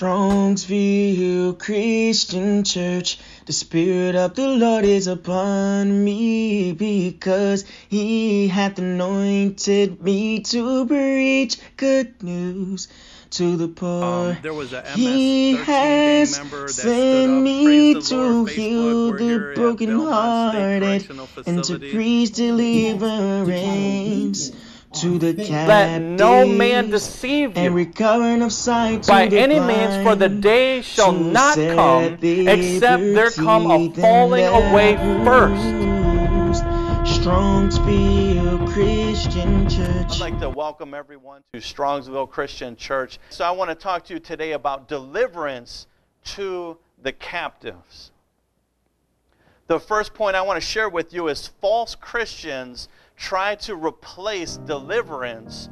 Strongsville Christian Church. The Spirit of the Lord is upon me because He hath anointed me to preach good news to the poor. Um, there was a MS he 13 has gang member that stood sent me to Lord, heal the brokenhearted and to preach deliverance to the Let captives no man deceive and you recovering of sight to by the any means, for the day shall not come except there come a falling away first. loosed. Strongsville Christian Church. I'd like to welcome everyone to Strongsville Christian Church. So, I want to talk to you today about deliverance to the captives. The first point I want to share with you is false Christians try to replace deliverance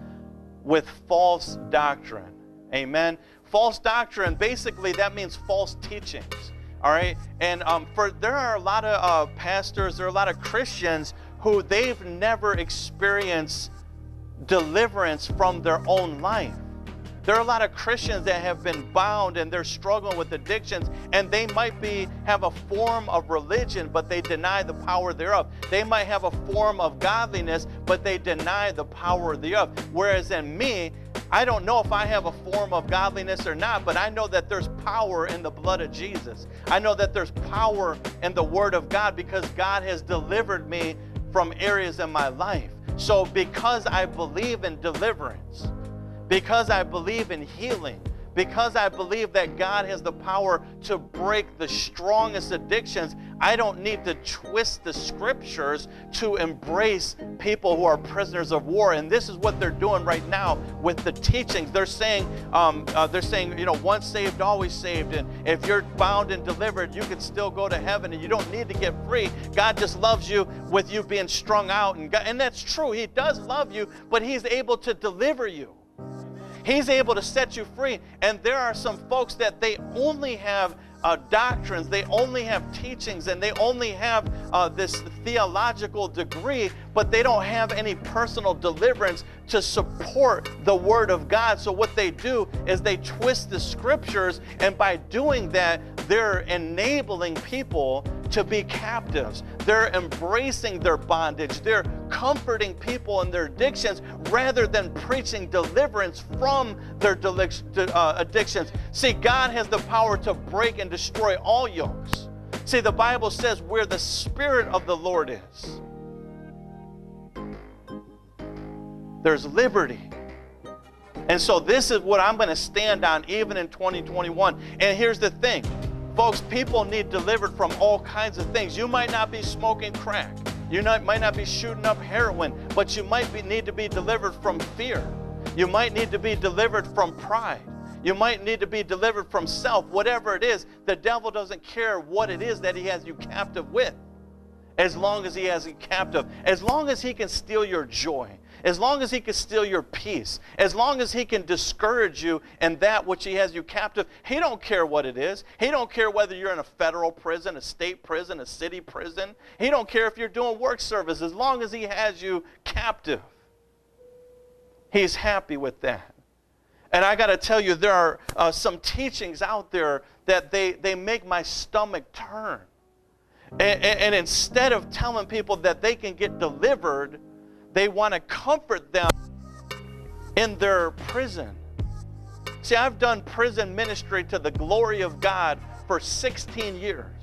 with false doctrine. Amen. False doctrine, basically, that means false teachings. All right, and um, for there are a lot of uh, pastors, there are a lot of Christians who they've never experienced deliverance from their own life. There are a lot of Christians that have been bound and they're struggling with addictions, and they might be have a form of religion, but they deny the power thereof. They might have a form of godliness, but they deny the power thereof. Whereas in me, I don't know if I have a form of godliness or not, but I know that there's power in the blood of Jesus. I know that there's power in the Word of God because God has delivered me from areas in my life. So, because I believe in deliverance, because I believe in healing, because I believe that God has the power to break the strongest addictions, I don't need to twist the scriptures to embrace people who are prisoners of war. And this is what they're doing right now with the teachings. They're saying, um, uh, they're saying, you know, once saved, always saved. And if you're bound and delivered, you can still go to heaven, and you don't need to get free. God just loves you with you being strung out, and God, and that's true. He does love you, but He's able to deliver you. He's able to set you free. And there are some folks that they only have uh, doctrines, they only have teachings, and they only have uh, this theological degree, but they don't have any personal deliverance to support the Word of God. So, what they do is they twist the scriptures, and by doing that, they're enabling people to be captives. They're embracing their bondage. They're comforting people in their addictions rather than preaching deliverance from their uh, addictions. See, God has the power to break and destroy all yokes. See, the Bible says where the Spirit of the Lord is, there's liberty. And so, this is what I'm going to stand on even in 2021. And here's the thing folks, people need delivered from all kinds of things. You might not be smoking crack, you not, might not be shooting up heroin, but you might be, need to be delivered from fear. You might need to be delivered from pride. You might need to be delivered from self. Whatever it is, the devil doesn't care what it is that he has you captive with. As long as he has you captive, as long as he can steal your joy, as long as he can steal your peace, as long as he can discourage you and that which he has you captive, he don't care what it is. He don't care whether you're in a federal prison, a state prison, a city prison. He don't care if you're doing work service as long as he has you captive. He's happy with that. And I got to tell you, there are uh, some teachings out there that they, they make my stomach turn. And, and, and instead of telling people that they can get delivered, they want to comfort them in their prison. See, I've done prison ministry to the glory of God for 16 years.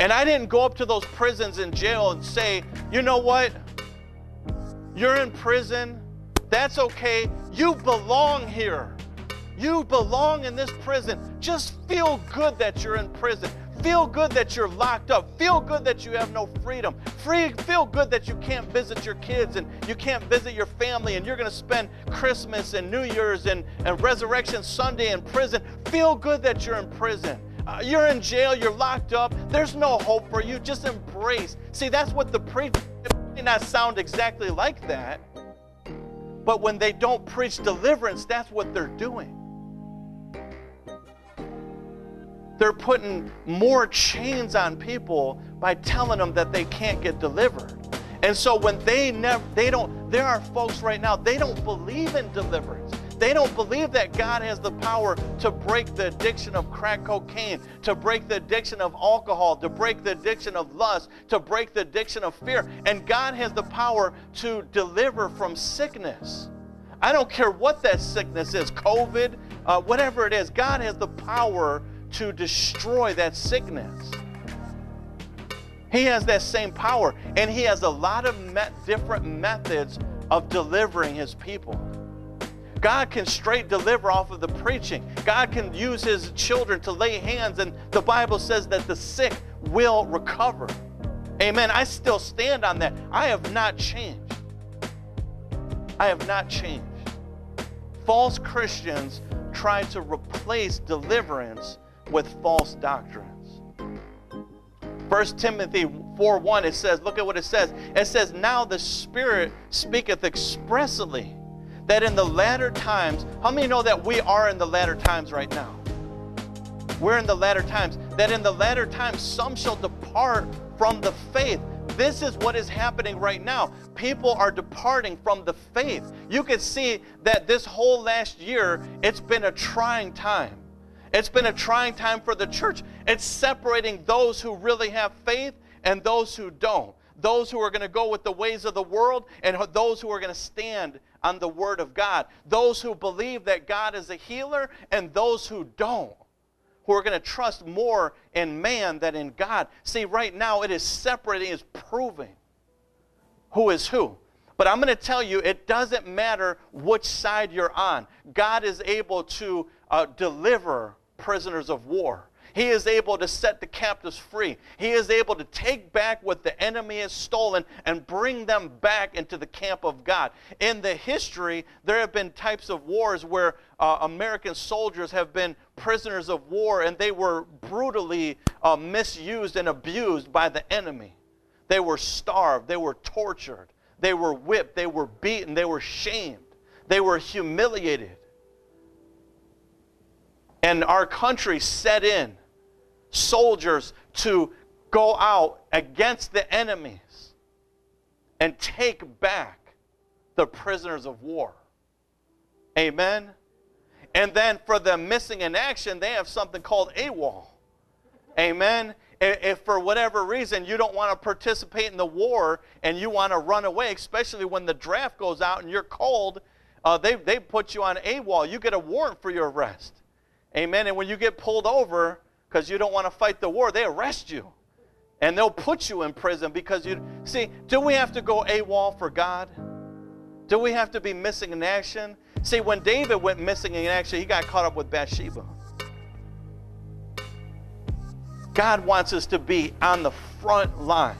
And I didn't go up to those prisons in jail and say, you know what? You're in prison. That's okay. You belong here. You belong in this prison. Just feel good that you're in prison. Feel good that you're locked up. Feel good that you have no freedom. Free, feel good that you can't visit your kids and you can't visit your family and you're going to spend Christmas and New Year's and, and Resurrection Sunday in prison. Feel good that you're in prison. Uh, you're in jail, you're locked up. There's no hope for you. Just embrace. See, that's what the preacher may not sound exactly like that. But when they don't preach deliverance, that's what they're doing. They're putting more chains on people by telling them that they can't get delivered. And so when they never they don't there are folks right now they don't believe in deliverance. They don't believe that God has the power to break the addiction of crack cocaine, to break the addiction of alcohol, to break the addiction of lust, to break the addiction of fear. And God has the power to deliver from sickness. I don't care what that sickness is COVID, uh, whatever it is, God has the power to destroy that sickness. He has that same power, and He has a lot of different methods of delivering His people. God can straight deliver off of the preaching. God can use His children to lay hands, and the Bible says that the sick will recover. Amen. I still stand on that. I have not changed. I have not changed. False Christians try to replace deliverance with false doctrines. 1 Timothy 4 1, it says, look at what it says. It says, Now the Spirit speaketh expressly that in the latter times, how many know that we are in the latter times right now? We're in the latter times. That in the latter times, some shall depart from the faith. This is what is happening right now. People are departing from the faith. You can see that this whole last year, it's been a trying time. It's been a trying time for the church. It's separating those who really have faith and those who don't. Those who are going to go with the ways of the world and those who are going to stand on the Word of God. Those who believe that God is a healer and those who don't. Who are going to trust more in man than in God. See, right now it is separating, it's proving who is who. But I'm going to tell you, it doesn't matter which side you're on. God is able to uh, deliver prisoners of war. He is able to set the captives free. He is able to take back what the enemy has stolen and bring them back into the camp of God. In the history, there have been types of wars where uh, American soldiers have been prisoners of war and they were brutally uh, misused and abused by the enemy. They were starved, they were tortured, they were whipped, they were beaten, they were shamed, they were humiliated. And our country set in soldiers to go out against the enemies and take back the prisoners of war. Amen. And then for the missing in action, they have something called AWOL. Amen. If for whatever reason you don't want to participate in the war and you want to run away, especially when the draft goes out and you're cold, uh, they, they put you on AWOL. You get a warrant for your arrest. Amen. And when you get pulled over because you don't want to fight the war, they arrest you. And they'll put you in prison because you. See, do we have to go AWOL for God? Do we have to be missing in action? See, when David went missing in action, he got caught up with Bathsheba. God wants us to be on the front line.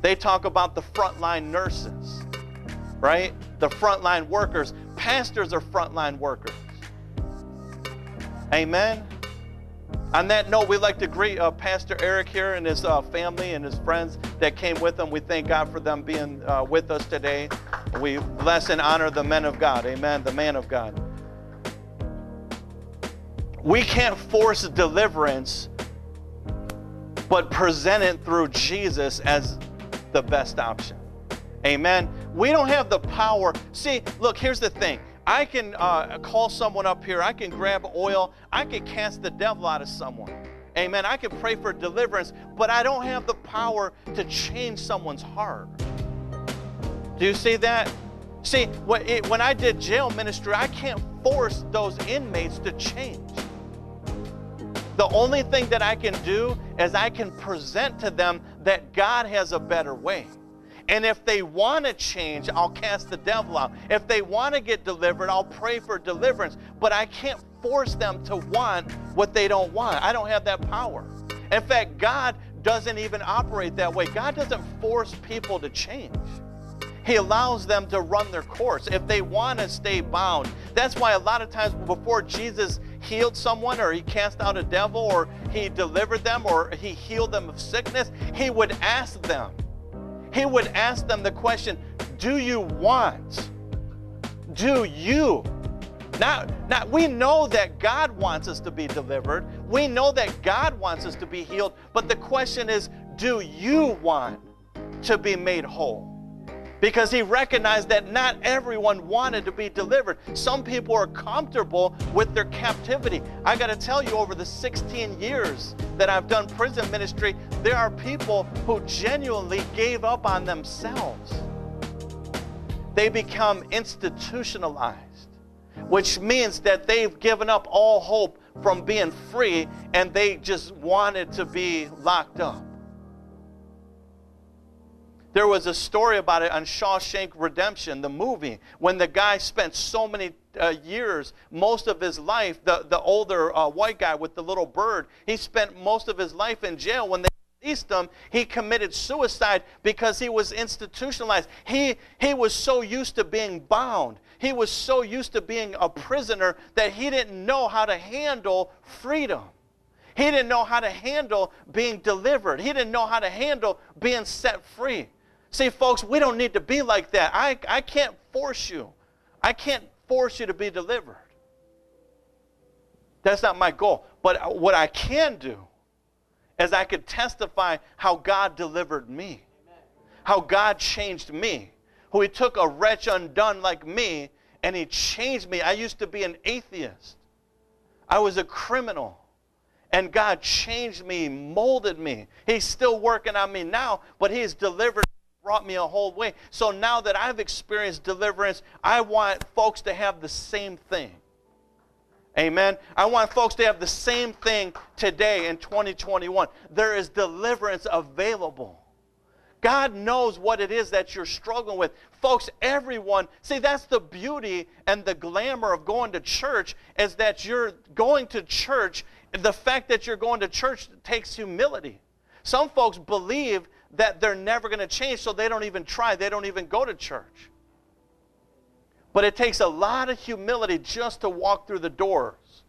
They talk about the frontline nurses, right? The frontline workers. Pastors are frontline workers. Amen. On that note, we'd like to greet uh, Pastor Eric here and his uh, family and his friends that came with him. We thank God for them being uh, with us today. We bless and honor the men of God. Amen. The man of God. We can't force deliverance, but present it through Jesus as the best option. Amen. We don't have the power. See, look, here's the thing I can uh, call someone up here. I can grab oil. I can cast the devil out of someone. Amen. I can pray for deliverance, but I don't have the power to change someone's heart. Do you see that? See, when I did jail ministry, I can't force those inmates to change. The only thing that I can do is I can present to them that God has a better way. And if they want to change, I'll cast the devil out. If they want to get delivered, I'll pray for deliverance. But I can't force them to want what they don't want. I don't have that power. In fact, God doesn't even operate that way. God doesn't force people to change. He allows them to run their course if they want to stay bound. That's why a lot of times before Jesus healed someone or he cast out a devil or he delivered them or he healed them of sickness, he would ask them, he would ask them the question Do you want? Do you? Now, now, we know that God wants us to be delivered. We know that God wants us to be healed. But the question is do you want to be made whole? Because he recognized that not everyone wanted to be delivered. Some people are comfortable with their captivity. I got to tell you, over the 16 years that I've done prison ministry, there are people who genuinely gave up on themselves. They become institutionalized, which means that they've given up all hope from being free and they just wanted to be locked up. There was a story about it on Shawshank Redemption, the movie, when the guy spent so many uh, years, most of his life, the, the older uh, white guy with the little bird, he spent most of his life in jail. When they released him, he committed suicide because he was institutionalized. He, he was so used to being bound, he was so used to being a prisoner that he didn't know how to handle freedom. He didn't know how to handle being delivered. He didn't know how to handle being set free. See, folks, we don't need to be like that. I, I can't force you. I can't force you to be delivered. That's not my goal. But what I can do is I could testify how God delivered me, how God changed me, who He took a wretch undone like me and He changed me. I used to be an atheist, I was a criminal. And God changed me, molded me. He's still working on me now, but He's delivered brought me a whole way. So now that I've experienced deliverance, I want folks to have the same thing. Amen. I want folks to have the same thing today in 2021. There is deliverance available. God knows what it is that you're struggling with. Folks, everyone, see, that's the beauty and the glamour of going to church is that you're going to church. The fact that you're going to church takes humility. Some folks believe that they're never going to change, so they don't even try. They don't even go to church. But it takes a lot of humility just to walk through the doors.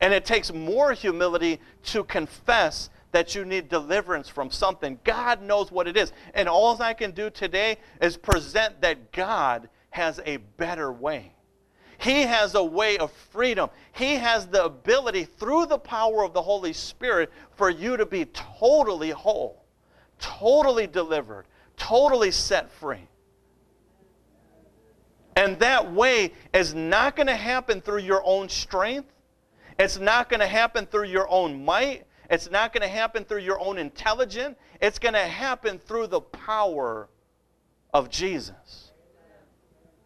And it takes more humility to confess that you need deliverance from something. God knows what it is. And all I can do today is present that God has a better way. He has a way of freedom. He has the ability, through the power of the Holy Spirit, for you to be totally whole totally delivered, totally set free. And that way is not going to happen through your own strength. It's not going to happen through your own might. It's not going to happen through your own intelligence. It's going to happen through the power of Jesus,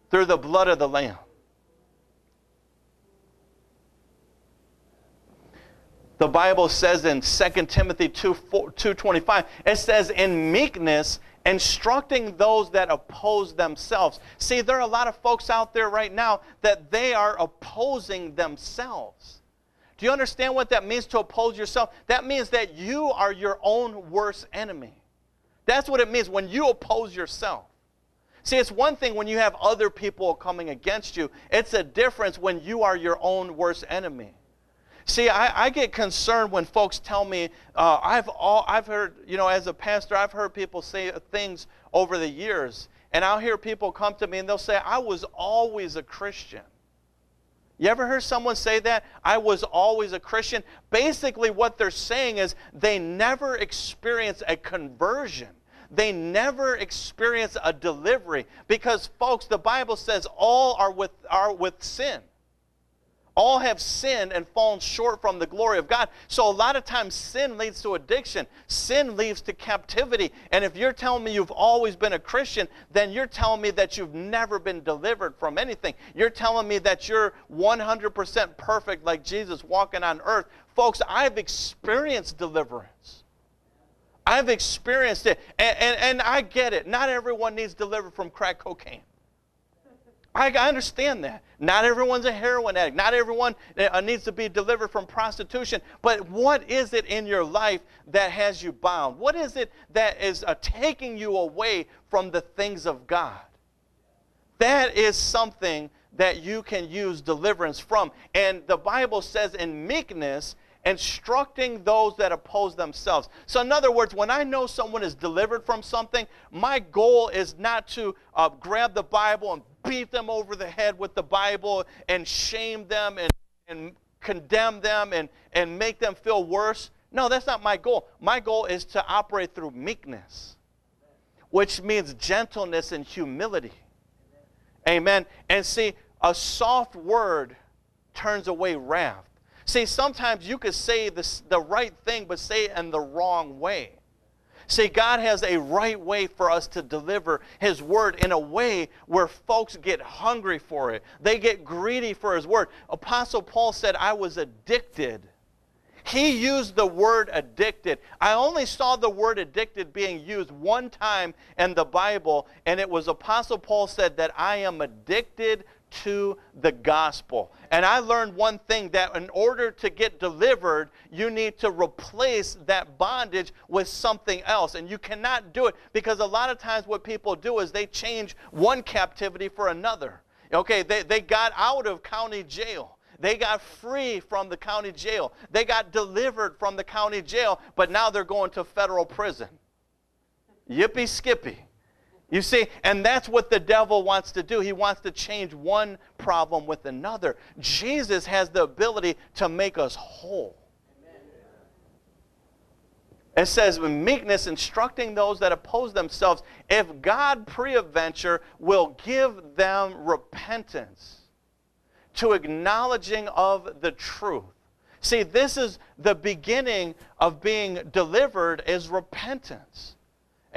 through the blood of the Lamb. The Bible says in 2 Timothy 2, 2.25, it says, in meekness, instructing those that oppose themselves. See, there are a lot of folks out there right now that they are opposing themselves. Do you understand what that means to oppose yourself? That means that you are your own worst enemy. That's what it means when you oppose yourself. See, it's one thing when you have other people coming against you, it's a difference when you are your own worst enemy. See, I, I get concerned when folks tell me, uh, I've, all, I've heard, you know, as a pastor, I've heard people say things over the years, and I'll hear people come to me and they'll say, I was always a Christian. You ever heard someone say that? I was always a Christian. Basically, what they're saying is they never experience a conversion. They never experience a delivery. Because, folks, the Bible says all are with, are with sin. All have sinned and fallen short from the glory of God. So a lot of times sin leads to addiction. Sin leads to captivity. And if you're telling me you've always been a Christian, then you're telling me that you've never been delivered from anything. You're telling me that you're 100% perfect like Jesus walking on earth. Folks, I've experienced deliverance. I've experienced it. And, and, and I get it. Not everyone needs delivered from crack cocaine. I, understand that. Not everyone's a heroin addict. Not everyone uh, needs to be delivered from prostitution. But what is it in your life that has you bound? What is it that is uh, taking you away from the things of God? That is something that you can use deliverance from. And the Bible says in meekness, instructing those that oppose themselves. So, in other words, when I know someone is delivered from something, my goal is not to uh, grab the Bible and beat them over the head with the Bible and shame them and, and condemn them and, and make them feel worse. No, that's not my goal. My goal is to operate through meekness. which means gentleness and humility. Amen. And see, a soft word turns away wrath. See, sometimes you could say this, the right thing, but say it in the wrong way. See, God has a right way for us to deliver His word in a way where folks get hungry for it. They get greedy for His word. Apostle Paul said, I was addicted. He used the word addicted. I only saw the word addicted being used one time in the Bible, and it was Apostle Paul said that I am addicted to the gospel. And I learned one thing that in order to get delivered, you need to replace that bondage with something else. And you cannot do it because a lot of times what people do is they change one captivity for another. Okay, they, they got out of county jail. They got free from the county jail. They got delivered from the county jail, but now they're going to federal prison. Yippee skippy. You see, and that's what the devil wants to do. He wants to change one problem with another. Jesus has the ability to make us whole. It says, with meekness, instructing those that oppose themselves, if God peradventure will give them repentance to acknowledging of the truth. See, this is the beginning of being delivered is repentance.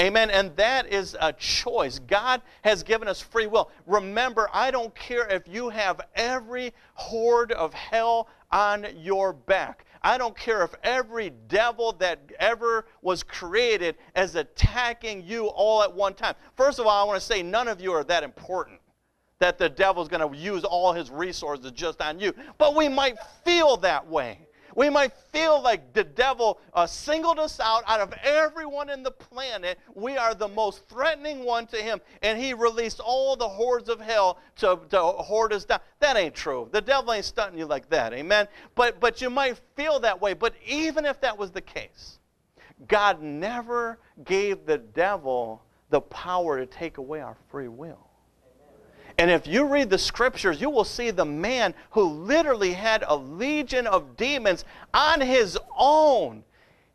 Amen. And that is a choice. God has given us free will. Remember, I don't care if you have every horde of hell on your back. I don't care if every devil that ever was created is attacking you all at one time. First of all, I want to say none of you are that important that the devil's going to use all his resources just on you. But we might feel that way. We might feel like the devil uh, singled us out out of everyone in the planet. We are the most threatening one to him, and he released all the hordes of hell to, to hoard us down. That ain't true. The devil ain't stunting you like that, amen? But, but you might feel that way. But even if that was the case, God never gave the devil the power to take away our free will. And if you read the scriptures, you will see the man who literally had a legion of demons on his own.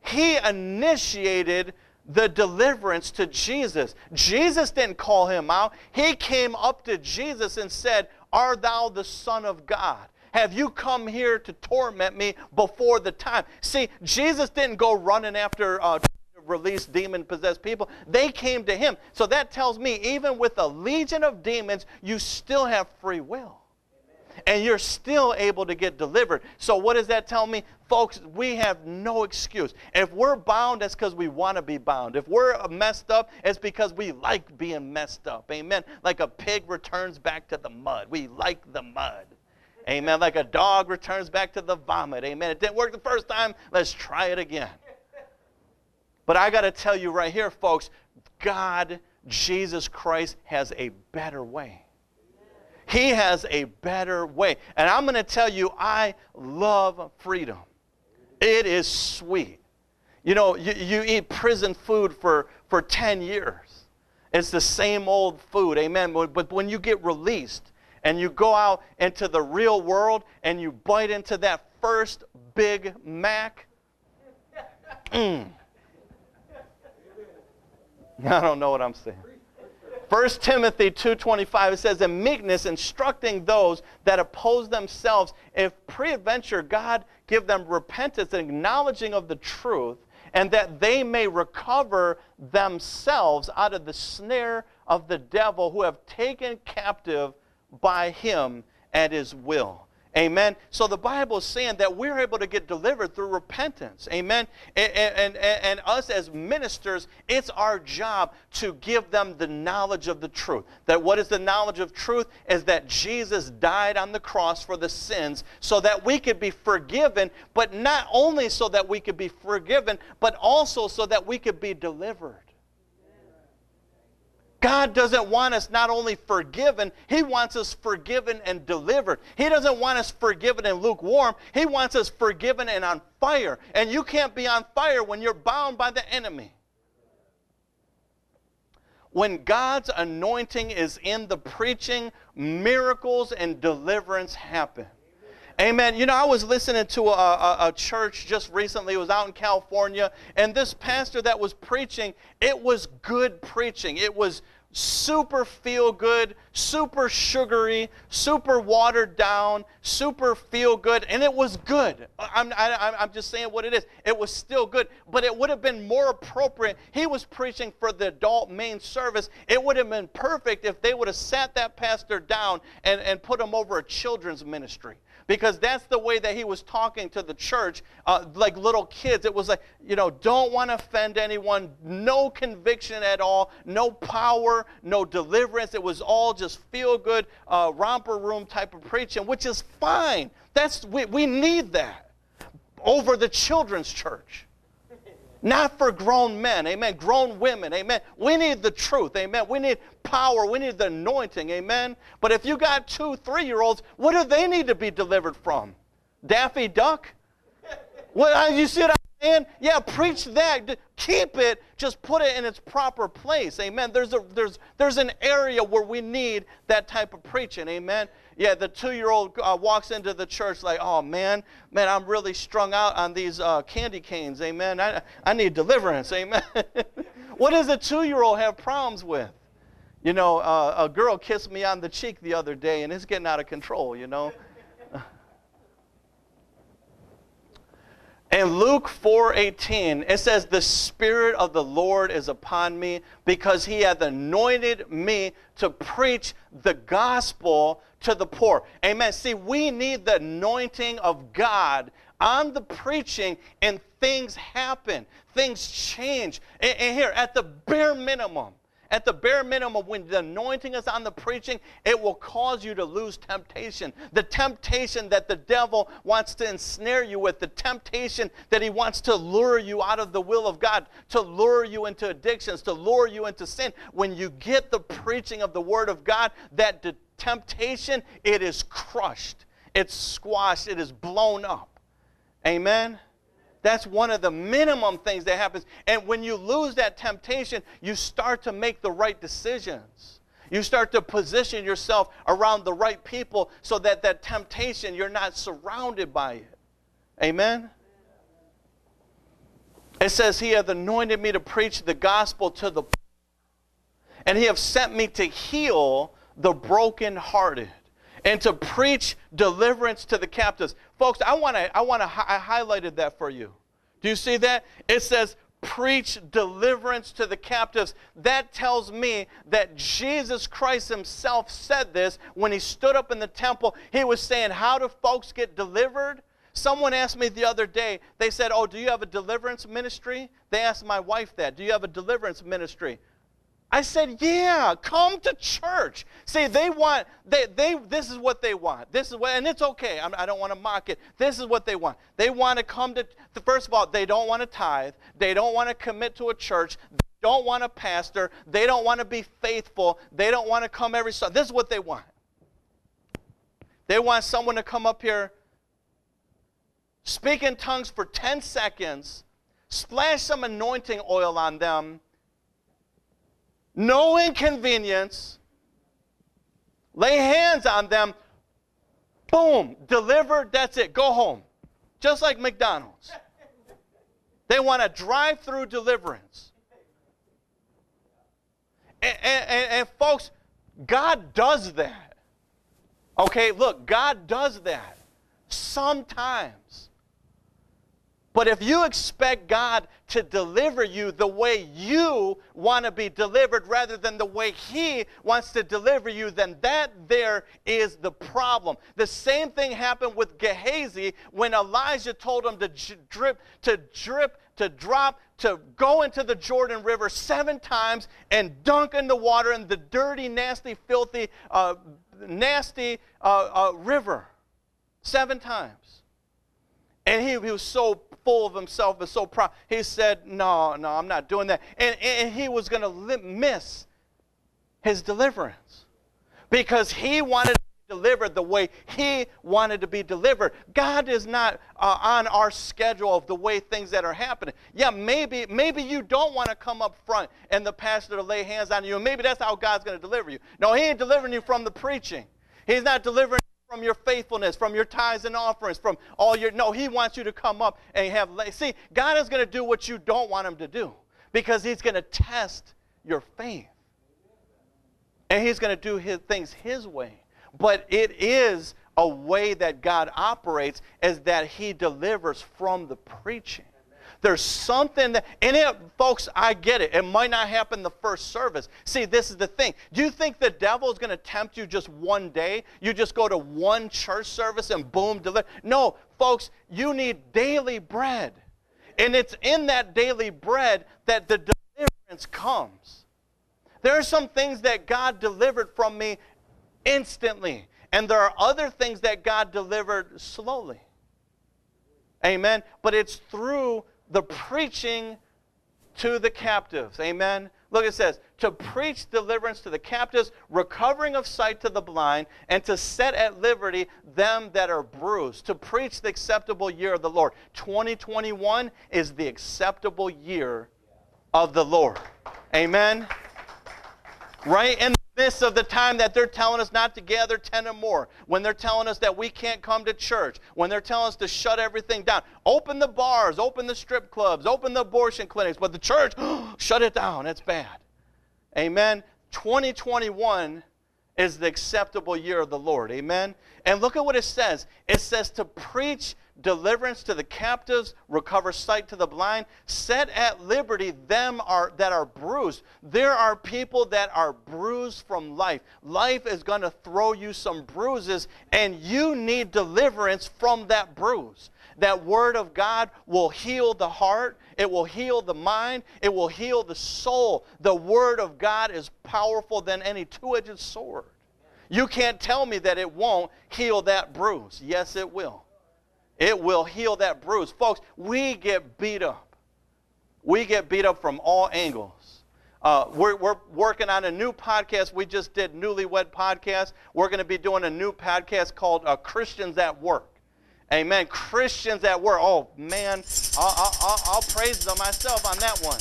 He initiated the deliverance to Jesus. Jesus didn't call him out. He came up to Jesus and said, Are thou the Son of God? Have you come here to torment me before the time? See, Jesus didn't go running after uh, release demon possessed people. They came to him. So that tells me, even with a legion of demons, you still have free will. And you're still able to get delivered. So, what does that tell me? Folks, we have no excuse. If we're bound, that's because we want to be bound. If we're messed up, it's because we like being messed up. Amen. Like a pig returns back to the mud. We like the mud. Amen. Like a dog returns back to the vomit. Amen. It didn't work the first time. Let's try it again. But I got to tell you right here, folks, God, Jesus Christ, has a better way. He has a better way. And I'm going to tell you, I love freedom. It is sweet. You know, you, you eat prison food for, for 10 years. It's the same old food, amen. But when you get released and you go out into the real world and you bite into that first Big Mac, mm, I don't know what I'm saying. 1 Timothy 2.25, it says, In meekness, instructing those that oppose themselves, if peradventure God give them repentance and acknowledging of the truth, and that they may recover themselves out of the snare of the devil who have taken captive by him at his will. Amen. So the Bible is saying that we're able to get delivered through repentance. Amen. And, and, and, us as ministers, it's our job to give them the knowledge of the truth. That what is the knowledge of truth is that Jesus died on the cross for the sins so that we could be forgiven, but not only so that we could be forgiven, but also so that we could be delivered. God doesn't want us not only forgiven, He wants us forgiven and delivered. He doesn't want us forgiven and lukewarm. He wants us forgiven and on fire. And you can't be on fire when you're bound by the enemy. When God's anointing is in the preaching, miracles and deliverance happen. Amen. You know, I was listening to a, a, a, church just recently. It was out in California. And this pastor that was preaching, it was good preaching. It was super feel good, super sugary, super watered down, super feel good, and it was good. I'm, I, I'm just saying what it is. It was still good, but it would have been more appropriate. He was preaching for the adult main service. It would have been perfect if they would have sat that pastor down and, and put him over a children's ministry because that's the way that he was talking to the church, uh, like little kids. It was like, you know, don't want to offend anyone, no conviction at all, no power, no deliverance. It was all just feel good, uh, romper room type of preaching, which is fine. That's we, we need that over the children's church. Not for grown men, amen. Grown women, amen. We need the truth, amen. We need power. We need the anointing, amen. But if you got two, three year olds, what do they need to be delivered from? Daffy Duck? Well, uh, you see what I'm saying? Yeah, preach that. Keep it. Just put it in its proper place. Amen. There's, a, there's, there's an area where we need that type of preaching. Amen. Yeah, the two-year-old uh, walks into the church like, oh man, man, I'm really strung out on these uh, candy canes. Amen. I, I need deliverance. Amen. what does a two-year-old have problems with? You know, uh, a girl kissed me on the cheek the other day, and it's getting out of control. You know. In Luke 4:18, it says, "The Spirit of the Lord is upon me, because He hath anointed me to preach the gospel to the poor." Amen. See, we need the anointing of God on the preaching, and things happen, things change. And, and here, at the bare minimum, at the bare minimum, when the anointing is on the preaching, it will cause you to lose temptation. The temptation that the devil wants to ensnare you with, the temptation that he wants to lure you out of the will of God, to lure you into addictions, to lure you into sin. When you get the preaching of the Word of God, that temptation, it is crushed, it's squashed, it is blown up. Amen? That's one of the minimum things that happens. And when you lose that temptation, you start to make the right decisions. You start to position yourself around the right people so that that temptation, you're not surrounded by it. Amen? It says, He hath anointed me to preach the gospel to the and He hath sent me to heal the brokenhearted and to preach deliverance to the captives. Folks, I want to I want to I highlighted that for you. Do you see that? It says preach deliverance to the captives. That tells me that Jesus Christ himself said this when he stood up in the temple. He was saying, "How do folks get delivered?" Someone asked me the other day, they said, Oh, do you have a deliverance ministry? They asked my wife that. Do you have a deliverance ministry? I said, yeah, come to church. See, they want, they, they, this is what they want. This is what, and it's okay. I'm, I do not want to mock it. This is what they want. They want to come to, first of all, they don't want to tithe. They don't want to commit to a church. They don't want a pastor. They don't want to be faithful. They don't want to come every Sunday. This is what they want. They want someone to come up here, speak in tongues for 10 seconds, splash some anointing oil on them, no inconvenience, lay hands on them, boom, delivered, that's it, go home. Just like McDonald's. They want a drive through deliverance. And, and, and, folks, God does that. Okay, look, God does that sometimes. But if you expect God to deliver you the way you want to be delivered rather than the way He wants to deliver you, then that there is the problem. The same thing happened with Gehazi when Elijah told him to drip, to drip, to drop, to go into the Jordan River seven times and dunk in the water in the dirty, nasty, filthy, uh, nasty uh, uh, river. Seven times. And he, he was so full of himself and so proud. He said, No, no, I'm not doing that. And, and he was going to miss his deliverance because he wanted to be delivered the way he wanted to be delivered. God is not uh, on our schedule of the way things that are happening. Yeah, maybe, maybe you don't want to come up front and the pastor to lay hands on you, and maybe that's how God's going to deliver you. No, he ain't delivering you from the preaching. He's not delivering from your faithfulness, from your tithes and offerings, from all your. No, He wants you to come up and have. See, God is going to do what you don't want Him to do because He's going to test your faith. And He's going to do his, things His way. But it is a way that God operates, is that He delivers from the preaching. There's something that, and it, folks, I get it. It might not happen the first service. See, this is the thing. Do you think the devil is going to tempt you just one day? You just go to one church service and boom, deliver. No, folks, you need daily bread. And it's in that daily bread that the deliverance comes. There are some things that God delivered from me instantly, and there are other things that God delivered slowly. Amen. But it's through the preaching to the captives. Amen. Look, it says, to preach deliverance to the captives, recovering of sight to the blind, and to set at liberty them that are bruised. To preach the acceptable year of the Lord. 2021 is the acceptable year of the Lord. Amen. Right? And midst of the time that they're telling us not to gather 10 or more, when they're telling us that we can't come to church, when they're telling us to shut everything down, open the bars, open the strip clubs, open the abortion clinics, but the church, shut it down. It's bad. Amen. 2021 is the acceptable year of the Lord. Amen. And look at what it says it says to preach deliverance to the captives, recover sight to the blind, set at liberty them are, that are bruised. There are people that are bruised from life. Life is going to throw you some bruises, and you need deliverance from that bruise. That word of God will heal the heart, it will heal the mind, it will heal the soul. The word of God is powerful than any two edged sword. You can't tell me that it won't heal that bruise. Yes, it will. It will heal that bruise. Folks, we get beat up. We get beat up from all angles. Uh, we're, we're working on a new podcast. We just did Newlywed Podcast. We're going to be doing a new podcast called uh, Christians at Work. Amen. Christians at Work. Oh, man. I'll, I'll, I'll praise them myself on that one.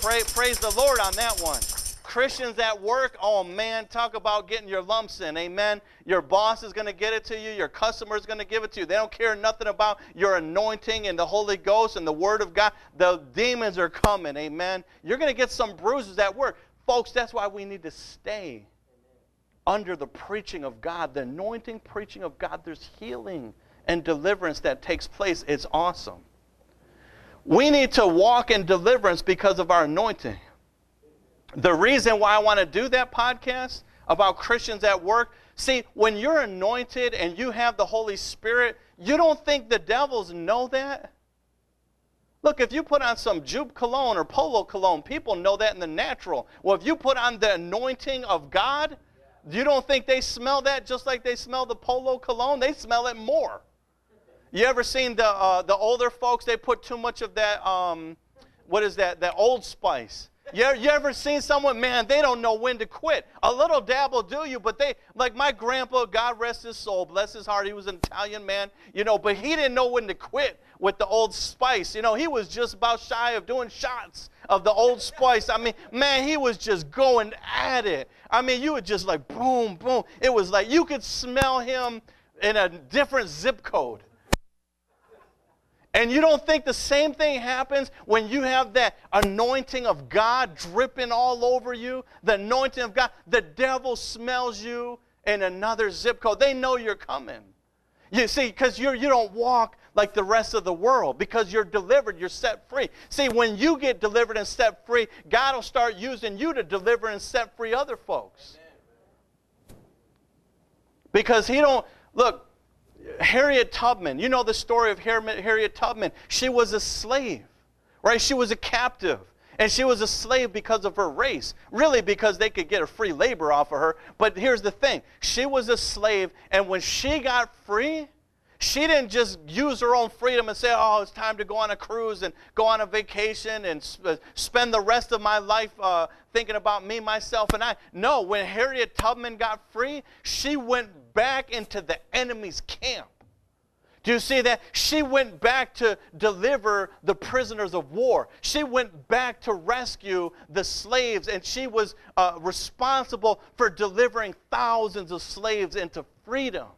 Pray, praise the Lord on that one. Christians at work, oh man, talk about getting your lumps in. Amen. Your boss is going to get it to you. Your customer is going to give it to you. They don't care nothing about your anointing and the Holy Ghost and the Word of God. The demons are coming. Amen. You're going to get some bruises at work. Folks, that's why we need to stay under the preaching of God, the anointing preaching of God. There's healing and deliverance that takes place. It's awesome. We need to walk in deliverance because of our anointing. The reason why I want to do that podcast about Christians at work, see, when you're anointed and you have the Holy Spirit, you don't think the devils know that? Look, if you put on some Joop cologne or Polo cologne, people know that in the natural. Well, if you put on the anointing of God, you don't think they smell that just like they smell the Polo cologne? They smell it more. You ever seen the, uh, the older folks, they put too much of that, um, what is that, that Old Spice you, you ever seen someone, man, they don't know when to quit. A little dab will do you, but they, like my grandpa, God rest his soul, bless his heart, he was an Italian man, you know, but he didn't know when to quit with the old spice. You know, he was just about shy of doing shots of the old spice. I mean, man, he was just going at it. I mean, you were just like boom, boom. It was like you could smell him in a different zip code. And you don't think the same thing happens when you have that anointing of God dripping all over you? The anointing of God. The devil smells you in another zip code. They know you're coming. You see, because you you don't walk like the rest of the world because you're delivered, you're set free. See, when you get delivered and set free, God will start using you to deliver and set free other folks. Because He don't, look, Harriet Tubman, you know the story of Harriet Tubman. She was a slave, right? She was a captive. And she was a slave because of her race, really because they could get a free labor off of her. But here's the thing she was a slave, and when she got free, she didn't just use her own freedom and say, oh, it's time to go on a cruise and go on a vacation and sp- spend the rest of my life uh, thinking about me, myself, and I. No, when Harriet Tubman got free, she went back into the enemy's camp. Do you see that? She went back to deliver the prisoners of war. She went back to rescue the slaves, and she was uh, responsible for delivering thousands of slaves into freedom.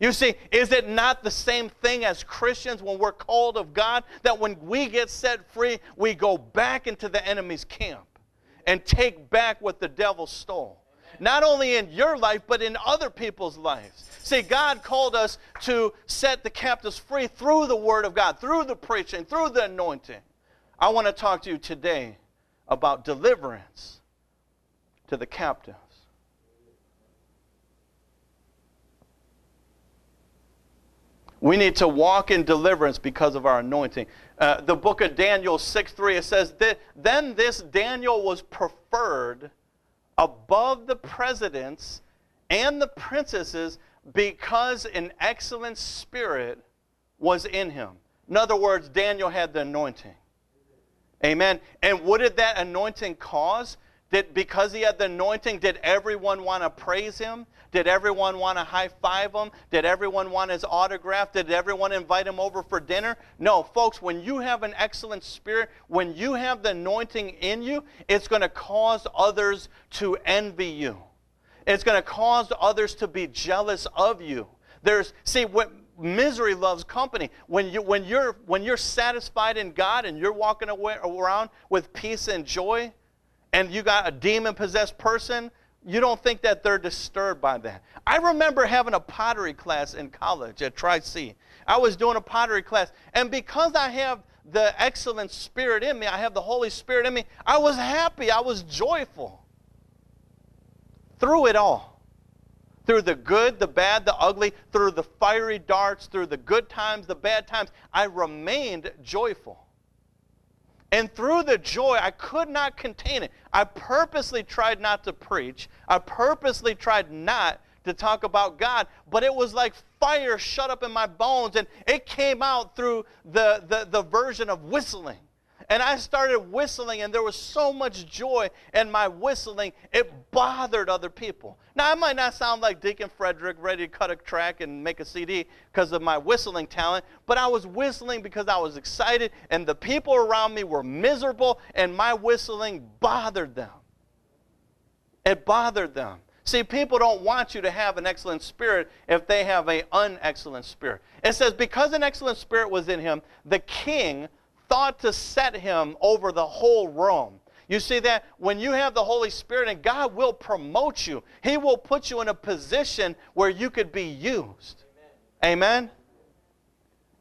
You see, is it not the same thing as Christians when we're called of God that when we get set free, we go back into the enemy's camp and take back what the devil stole? Not only in your life, but in other people's lives. See, God called us to set the captives free through the Word of God, through the preaching, through the anointing. I want to talk to you today about deliverance to the captives. We need to walk in deliverance because of our anointing. Uh, the book of Daniel 6 3, it says, Then this Daniel was preferred above the presidents and the princesses because an excellent spirit was in him. In other words, Daniel had the anointing. Amen. And what did that anointing cause? Did because he had the anointing, did everyone want to praise him? Did everyone want to high five him? Did everyone want his autograph? Did everyone invite him over for dinner? No, folks, when you have an excellent spirit, when you have the anointing in you, it's going to cause others to envy you. It's going to cause others to be jealous of you. There's see what misery loves company. When you when you're when you're satisfied in God and you're walking away, around with peace and joy, and you got a demon possessed person, you don't think that they're disturbed by that. I remember having a pottery class in college at Tri C. I was doing a pottery class, and because I have the excellent spirit in me, I have the Holy Spirit in me, I was happy, I was joyful through it all. Through the good, the bad, the ugly, through the fiery darts, through the good times, the bad times, I remained joyful. And through the joy, I could not contain it. I purposely tried not to preach. I purposely tried not to talk about God, but it was like fire shut up in my bones, and it came out through the, the, the version of whistling. And I started whistling, and there was so much joy in my whistling, it bothered other people. Now, I might not sound like Deacon Frederick ready to cut a track and make a CD because of my whistling talent, but I was whistling because I was excited, and the people around me were miserable, and my whistling bothered them. It bothered them. See, people don't want you to have an excellent spirit if they have an unexcellent spirit. It says, because an excellent spirit was in him, the king thought to set him over the whole realm. You see that? When you have the Holy Spirit and God will promote you, He will put you in a position where you could be used. Amen? Amen?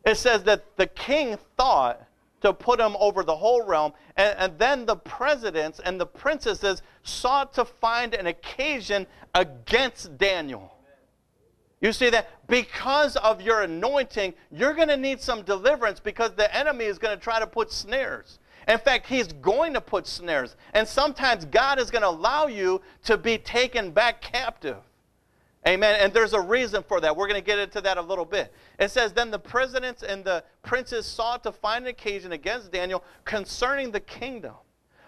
It says that the king thought to put him over the whole realm, and, and then the presidents and the princesses sought to find an occasion against Daniel. You see that? Because of your anointing, you're going to need some deliverance because the enemy is going to try to put snares. In fact, he's going to put snares. And sometimes God is going to allow you to be taken back captive. Amen. And there's a reason for that. We're going to get into that a little bit. It says, Then the presidents and the princes sought to find an occasion against Daniel concerning the kingdom,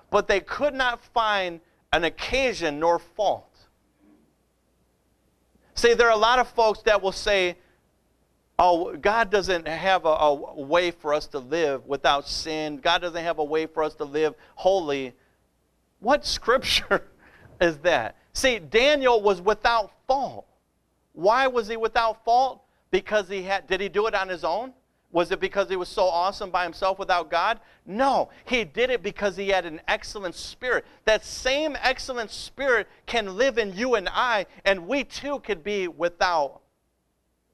but they could not find an occasion nor fault. See, there are a lot of folks that will say, oh, God doesn't have a, a, way for us to live without sin. God doesn't have a way for us to live holy. What scripture is that? See, Daniel was without fault. Why was he without fault? Because he had, did he do it on his own? Was it because he was so awesome by himself without God? No, he did it because he had an excellent spirit. That same excellent spirit can live in you and I, and we too could be without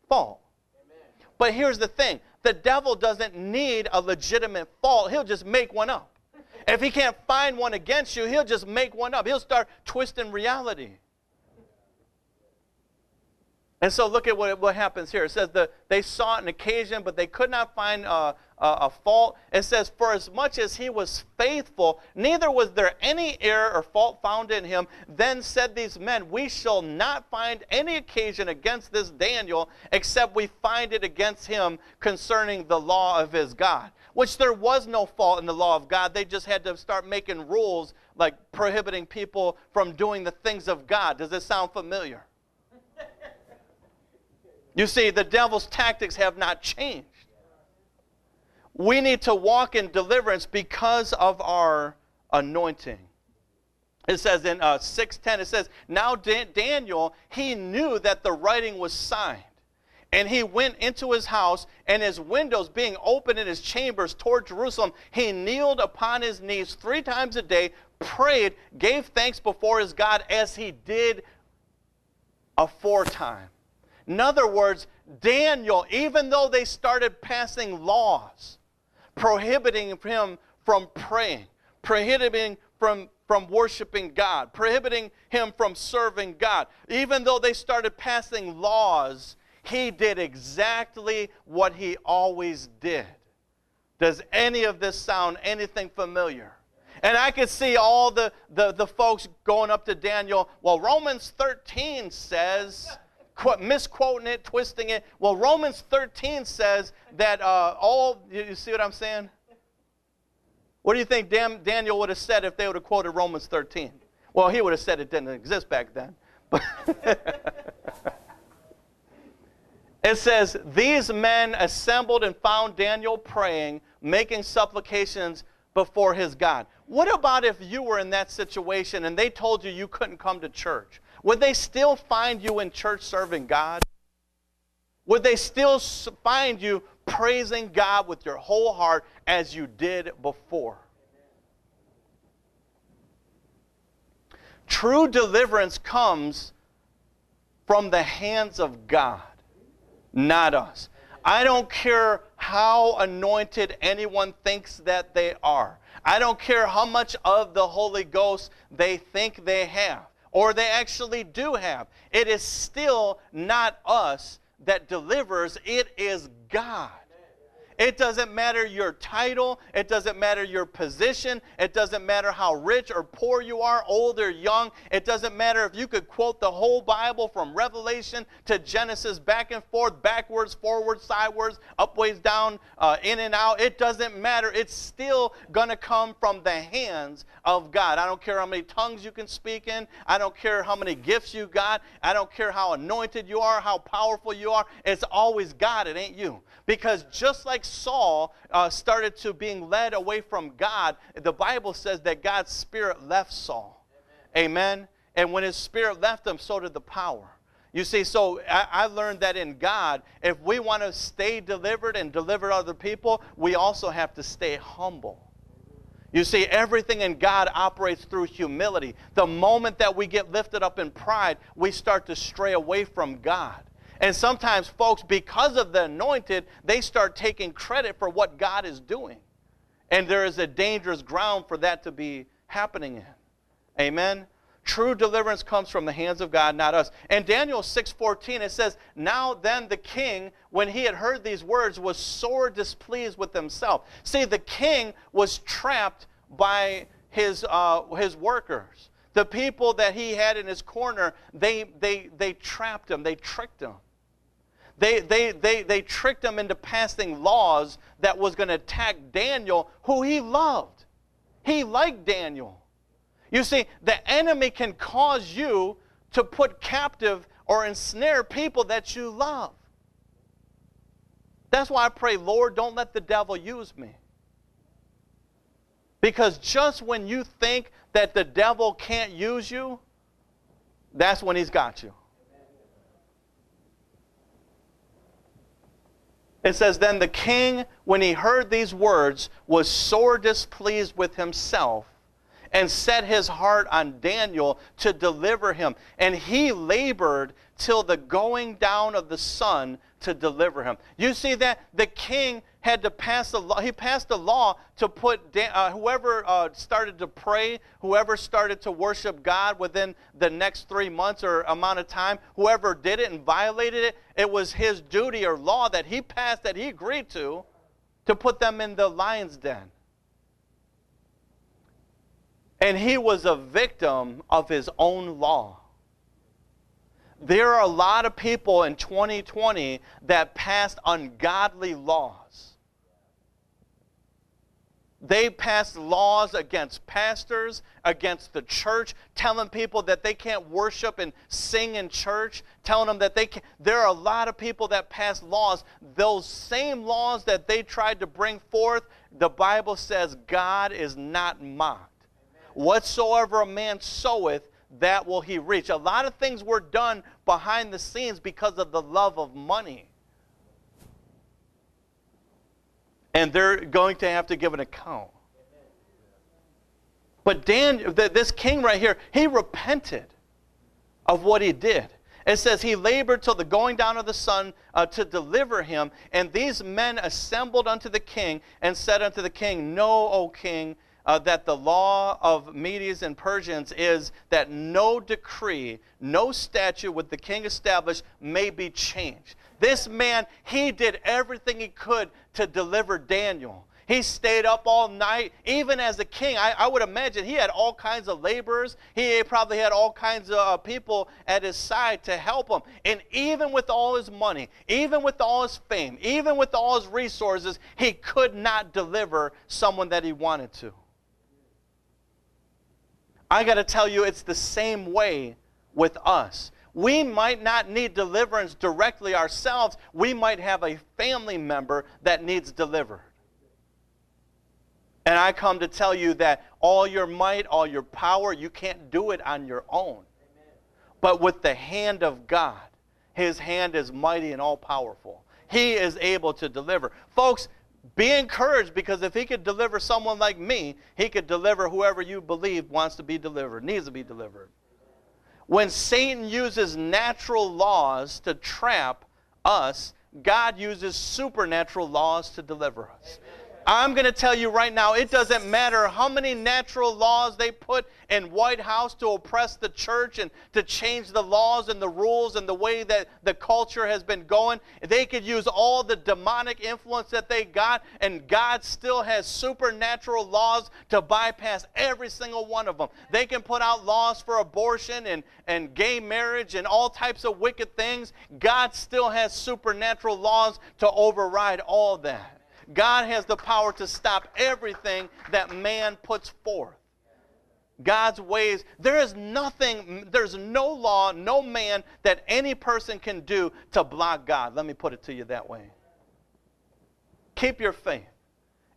fault. Amen. But here's the thing the devil doesn't need a legitimate fault, he'll just make one up. If he can't find one against you, he'll just make one up. He'll start twisting reality. And so look at what, what happens here. It says that they sought an occasion, but they could not find a, a, a, fault. It says, For as much as he was faithful, neither was there any error or fault found in him. Then said these men, We shall not find any occasion against this Daniel, except we find it against him concerning the law of his God. Which there was no fault in the law of God. They just had to start making rules like prohibiting people from doing the things of God. Does this sound familiar? You see, the devil's tactics have not changed. We need to walk in deliverance because of our anointing. It says in uh, 6:10, it says, Now Daniel, he knew that the writing was signed, and he went into his house, and his windows being open in his chambers toward Jerusalem, he kneeled upon his knees three times a day, prayed, gave thanks before his God as he did aforetime. In other words, Daniel, even though they started passing laws prohibiting him from praying, prohibiting from, from worshiping God, prohibiting him from serving God, even though they started passing laws, he did exactly what he always did. Does any of this sound anything familiar? And I could see all the, the, the folks going up to Daniel. Well, Romans 13 says, misquoting it, twisting it. Well, Romans 13 says that uh, all, you see what I'm saying? What do you think Dan, Daniel would have said if they would have quoted Romans 13? Well, he would have said it didn't exist back then. it says, These men assembled and found Daniel praying, making supplications before his God. What about if you were in that situation and they told you you couldn't come to church? Would they still find you in church serving God? Would they still find you praising God with your whole heart as you did before? True deliverance comes from the hands of God, not us. I don't care how anointed anyone thinks that they are. I don't care how much of the Holy Ghost they think they have or they actually do have. It is still not us that delivers, it is God. It doesn't matter your title. It doesn't matter your position. It doesn't matter how rich or poor you are, old or young. It doesn't matter if you could quote the whole Bible from Revelation to Genesis back and forth, backwards, forwards, sideways, upways, down, uh, in and out. It doesn't matter. It's still going to come from the hands of God. I don't care how many tongues you can speak in. I don't care how many gifts you got. I don't care how anointed you are, how powerful you are. It's always God. It ain't you. Because just like Saul uh, started to being led away from God, the Bible says that God's spirit left Saul. Amen. Amen. And when his spirit left him, so did the power. You see, so I, I, learned that in God, if we want to stay delivered and deliver other people, we also have to stay humble. You see, everything in God operates through humility. The moment that we get lifted up in pride, we start to stray away from God. And sometimes folks, because of the anointed, they start taking credit for what God is doing. And there is a dangerous ground for that to be happening in. Amen. True deliverance comes from the hands of God, not us. And Daniel 6:14 it says, "Now then the king, when he had heard these words, was sore displeased with himself." See, the king was trapped by his uh, his workers. The people that he had in his corner, they they they trapped him, they tricked him. They, they, they, they tricked him into passing laws that was going to attack Daniel, who he loved. He liked Daniel. You see, the enemy can cause you to put captive or ensnare people that you love. That's why I pray, Lord, don't let the devil use me. Because just when you think that the devil can't use you, that's when he's got you. It says, Then the king, when he heard these words, was sore displeased with himself and set his heart on Daniel to deliver him. And he labored till the going down of the sun to deliver him. You see that? The king had to pass a law. He passed a law to put uh, whoever uh, started to pray, whoever started to worship God within the next three months or amount of time, whoever did it and violated it, it was his duty or law that he passed, that he agreed to, to put them in the lion's den. And he was a victim of his own law there are a lot of people in 2020 that passed ungodly laws. They passed laws against pastors, against the church, telling people that they can't worship and sing in church, telling them that they can't. There are a lot of people that pass laws. Those same laws that they tried to bring forth, the Bible says God is not mocked. Whatsoever a man soweth, that will he reach. A lot of things were done behind the scenes because of the love of money. And they're going to have to give an account. But Dan, this king right here, he repented of what he did. It says, He labored till the going down of the sun uh, to deliver him. And these men assembled unto the king and said unto the king, Know, O king, uh, that the law of Medes and Persians is that no decree, no statute with the king established may be changed. This man, he did everything he could to deliver Daniel. He stayed up all night, even as a king. I, I, would imagine he had all kinds of laborers. He probably had all kinds of uh, people at his side to help him. And even with all his money, even with all his fame, even with all his resources, he could not deliver someone that he wanted to. I got to tell you, it's the same way with us. We might not need deliverance directly ourselves, we might have a family member that needs delivered. And I come to tell you that all your might, all your power, you can't do it on your own. But with the hand of God, His hand is mighty and all powerful. He is able to deliver. Folks, be encouraged because if He could deliver someone like me, He could deliver whoever you believe wants to be delivered, needs to be delivered. When Satan uses natural laws to trap us, God uses supernatural laws to deliver us. I'm going to tell you right now, it doesn't matter how many natural laws they put in White House to oppress the church and to change the laws and the rules and the way that the culture has been going. They could use all the demonic influence that they got, and God still has supernatural laws to bypass every single one of them. They can put out laws for abortion and, and gay marriage and all types of wicked things. God still has supernatural laws to override all that. God has the power to stop everything that man puts forth. God's ways, there is nothing, there's no law, no man that any person can do to block God. Let me put it to you that way. Keep your faith.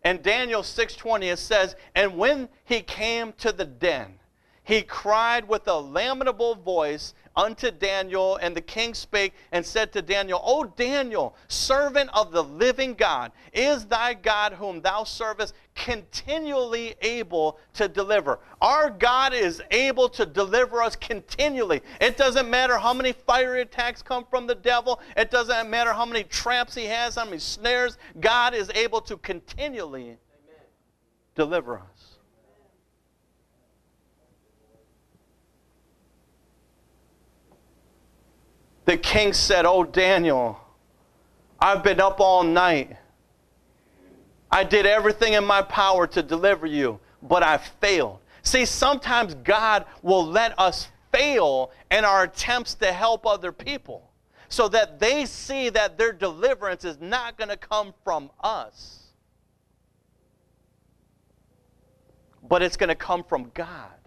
And Daniel 6:20 it says, "And when he came to the den, he cried with a lamentable voice unto Daniel, and the king spake and said to Daniel, O Daniel, servant of the living God, is thy God whom thou servest continually able to deliver? Our God is able to deliver us continually. It doesn't matter how many fiery attacks come from the devil, it doesn't matter how many traps he has, how many snares, God is able to continually Amen. deliver us. The king said, Oh, Daniel, I've been up all night. I did everything in my power to deliver you, but I failed. See, sometimes God will let us fail in our attempts to help other people so that they see that their deliverance is not going to come from us, but it's going to come from God.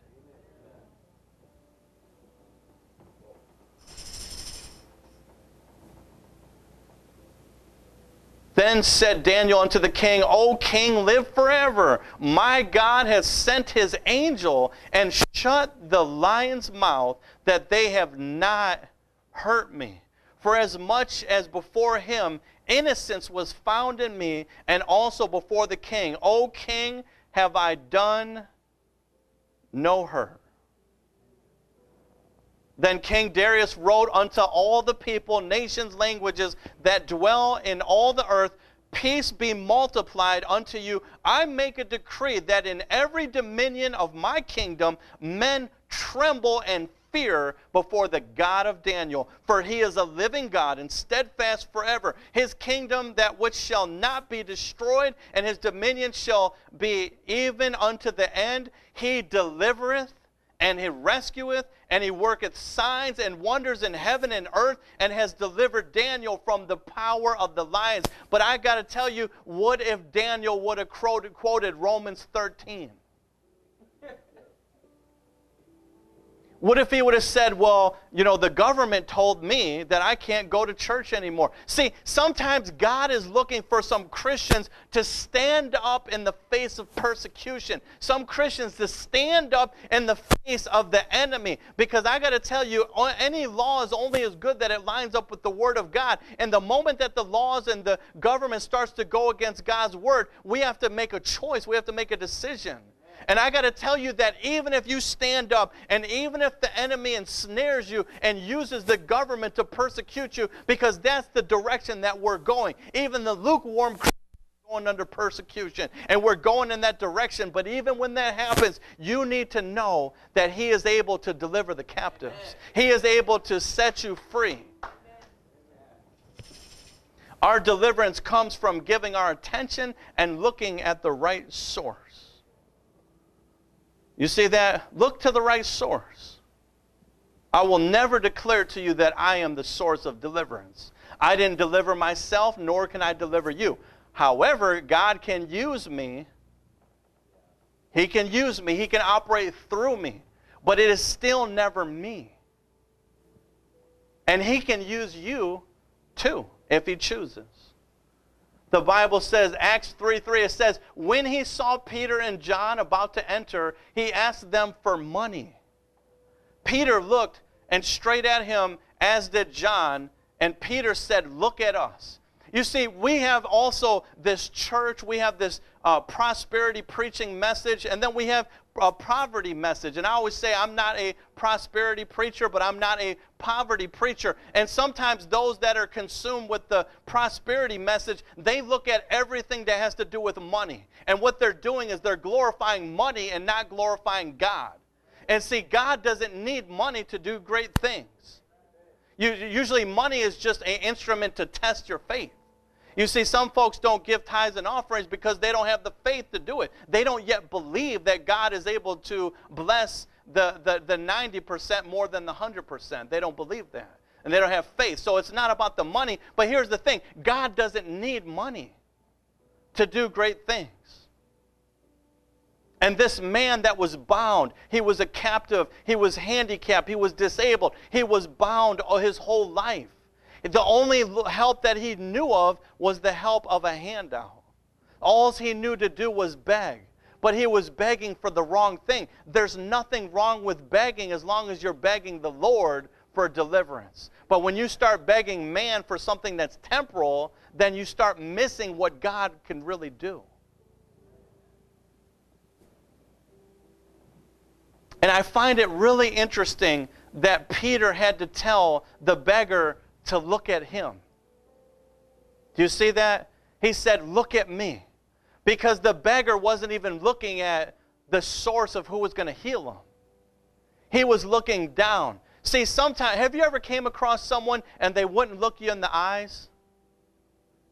Then said Daniel unto the king, O king, live forever. My God has sent his angel and shut the lion's mouth that they have not hurt me. For as much as before him innocence was found in me, and also before the king, O king, have I done no hurt. Then King Darius wrote unto all the people, nations, languages that dwell in all the earth, Peace be multiplied unto you. I make a decree that in every dominion of my kingdom men tremble and fear before the God of Daniel, for he is a living God and steadfast forever. His kingdom that which shall not be destroyed, and his dominion shall be even unto the end. He delivereth and he rescueth, and he worketh signs and wonders in heaven and earth, and has delivered Daniel from the power of the lions. But I got to tell you, what if Daniel would have quoted Romans 13? What if he would have said, Well, you know, the government told me that I can't go to church anymore? See, sometimes God is looking for some Christians to stand up in the face of persecution, some Christians to stand up in the face of the enemy. Because I got to tell you, any law is only as good that it lines up with the Word of God. And the moment that the laws and the government starts to go against God's Word, we have to make a choice, we have to make a decision. And I got to tell you that even if you stand up and even if the enemy ensnares you and uses the government to persecute you, because that's the direction that we're going, even the lukewarm going under persecution and we're going in that direction. But even when that happens you need to know that he is able to deliver the captives. He is able to set you free. Our deliverance comes from giving our attention and looking at the right source you see that? Look to the right source. I will never declare to you that I am the source of deliverance. I didn't deliver myself, nor can I deliver you. However, God can use me. He can use me. He can operate through me. But it is still never me. And He can use you too, if He chooses the Bible says, Acts 3 3, it says, when he saw Peter and John about to enter, he asked them for money. Peter looked and straight at him, as did John, and Peter said, Look at us. You see, we have also this church, we have this uh, prosperity preaching message, and then we have a poverty message. And I always say, I'm not a prosperity preacher, but I'm not a poverty preacher. And sometimes those that are consumed with the prosperity message, they look at everything that has to do with money. And what they're doing is they're glorifying money and not glorifying God. And see, God doesn't need money to do great things. Usually, money is just an instrument to test your faith. You see, some folks don't give tithes and offerings because they don't have the faith to do it. They don't yet believe that God is able to bless the, the, the 90% more than the 100%. They don't believe that. And they don't have faith. So it's not about the money. But here's the thing God doesn't need money to do great things. And this man that was bound, he was a captive, he was handicapped, he was disabled, he was bound all his whole life. The only help that he knew of was the help of a handout. All he knew to do was beg. But he was begging for the wrong thing. There's nothing wrong with begging as long as you're begging the Lord for deliverance. But when you start begging man for something that's temporal, then you start missing what God can really do. And I find it really interesting that Peter had to tell the beggar to look at him. Do you see that? He said, Look at me. Because the beggar wasn't even looking at the source of who was going to heal him. He was looking down. See, sometimes, have you ever came across someone and they wouldn't look you in the eyes?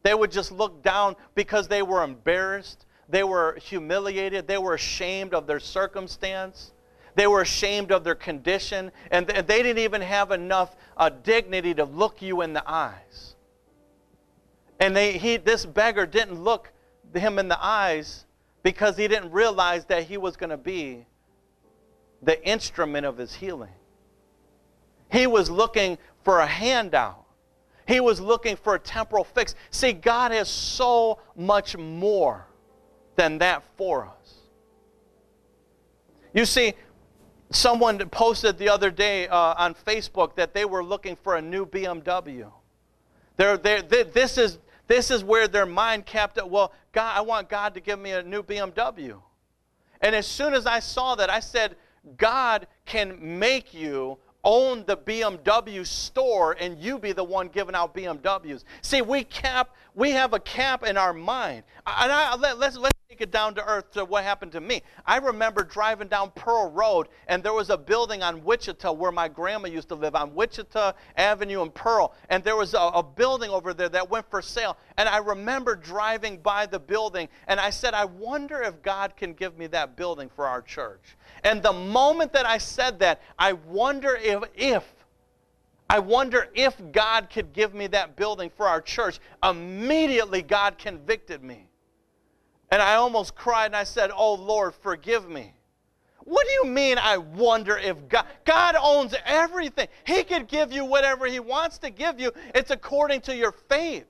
They would just look down because they were embarrassed, they were humiliated, they were ashamed of their circumstance. They were ashamed of their condition, and they didn't even have enough uh, dignity to look you in the eyes. And they, he, this beggar didn't look him in the eyes because he didn't realize that he was going to be the instrument of his healing. He was looking for a handout. He was looking for a temporal fix. See, God has so much more than that for us. You see, Someone posted the other day uh, on Facebook that they were looking for a new BMW. They're, they're, they, this, is, this is where their mind kept it. Well, God, I want God to give me a new BMW. And as soon as I saw that, I said, God can make you own the BMW store and you be the one giving out BMWs. See, we cap, we have a cap in our mind. And I, let, let's, let's take it down to earth to what happened to me. I remember driving down Pearl Road, and there was a building on Wichita where my grandma used to live, on Wichita Avenue and Pearl. And there was a, a building over there that went for sale. And I remember driving by the building, and I said, I wonder if God can give me that building for our church. And the moment that I said that, I wonder if, if I wonder if God could give me that building for our church. Immediately, God convicted me. And I almost cried and I said, Oh Lord, forgive me. What do you mean, I wonder if God? God owns everything. He could give you whatever He wants to give you, it's according to your faith.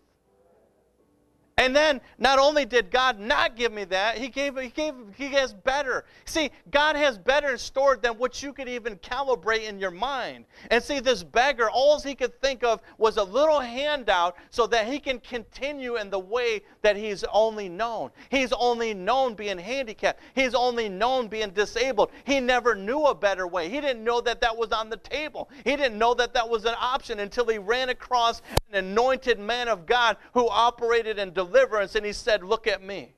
And then not only did God not give me that, He gave He gave He has better. See, God has better stored than what you could even calibrate in your mind. And see, this beggar, all he could think of was a little handout so that he can continue in the way that he's only known. He's only known being handicapped. He's only known being disabled. He never knew a better way. He didn't know that that was on the table. He didn't know that that was an option until he ran across an anointed man of God who operated in deliverance and he said, Look at me.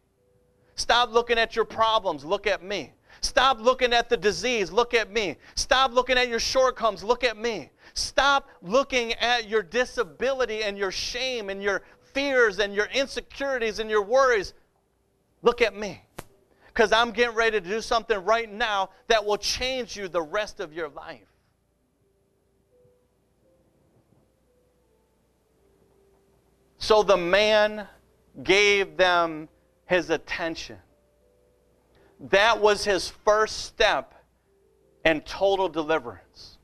Stop looking at your problems. Look at me. Stop looking at the disease. Look at me. Stop looking at your shortcomings. Look at me. Stop looking at your disability and your shame and your fears and your insecurities and your worries. Look at me. Because I'm getting ready to do something right now that will change you the rest of your life. So the man gave them his attention. That was his first step in total deliverance.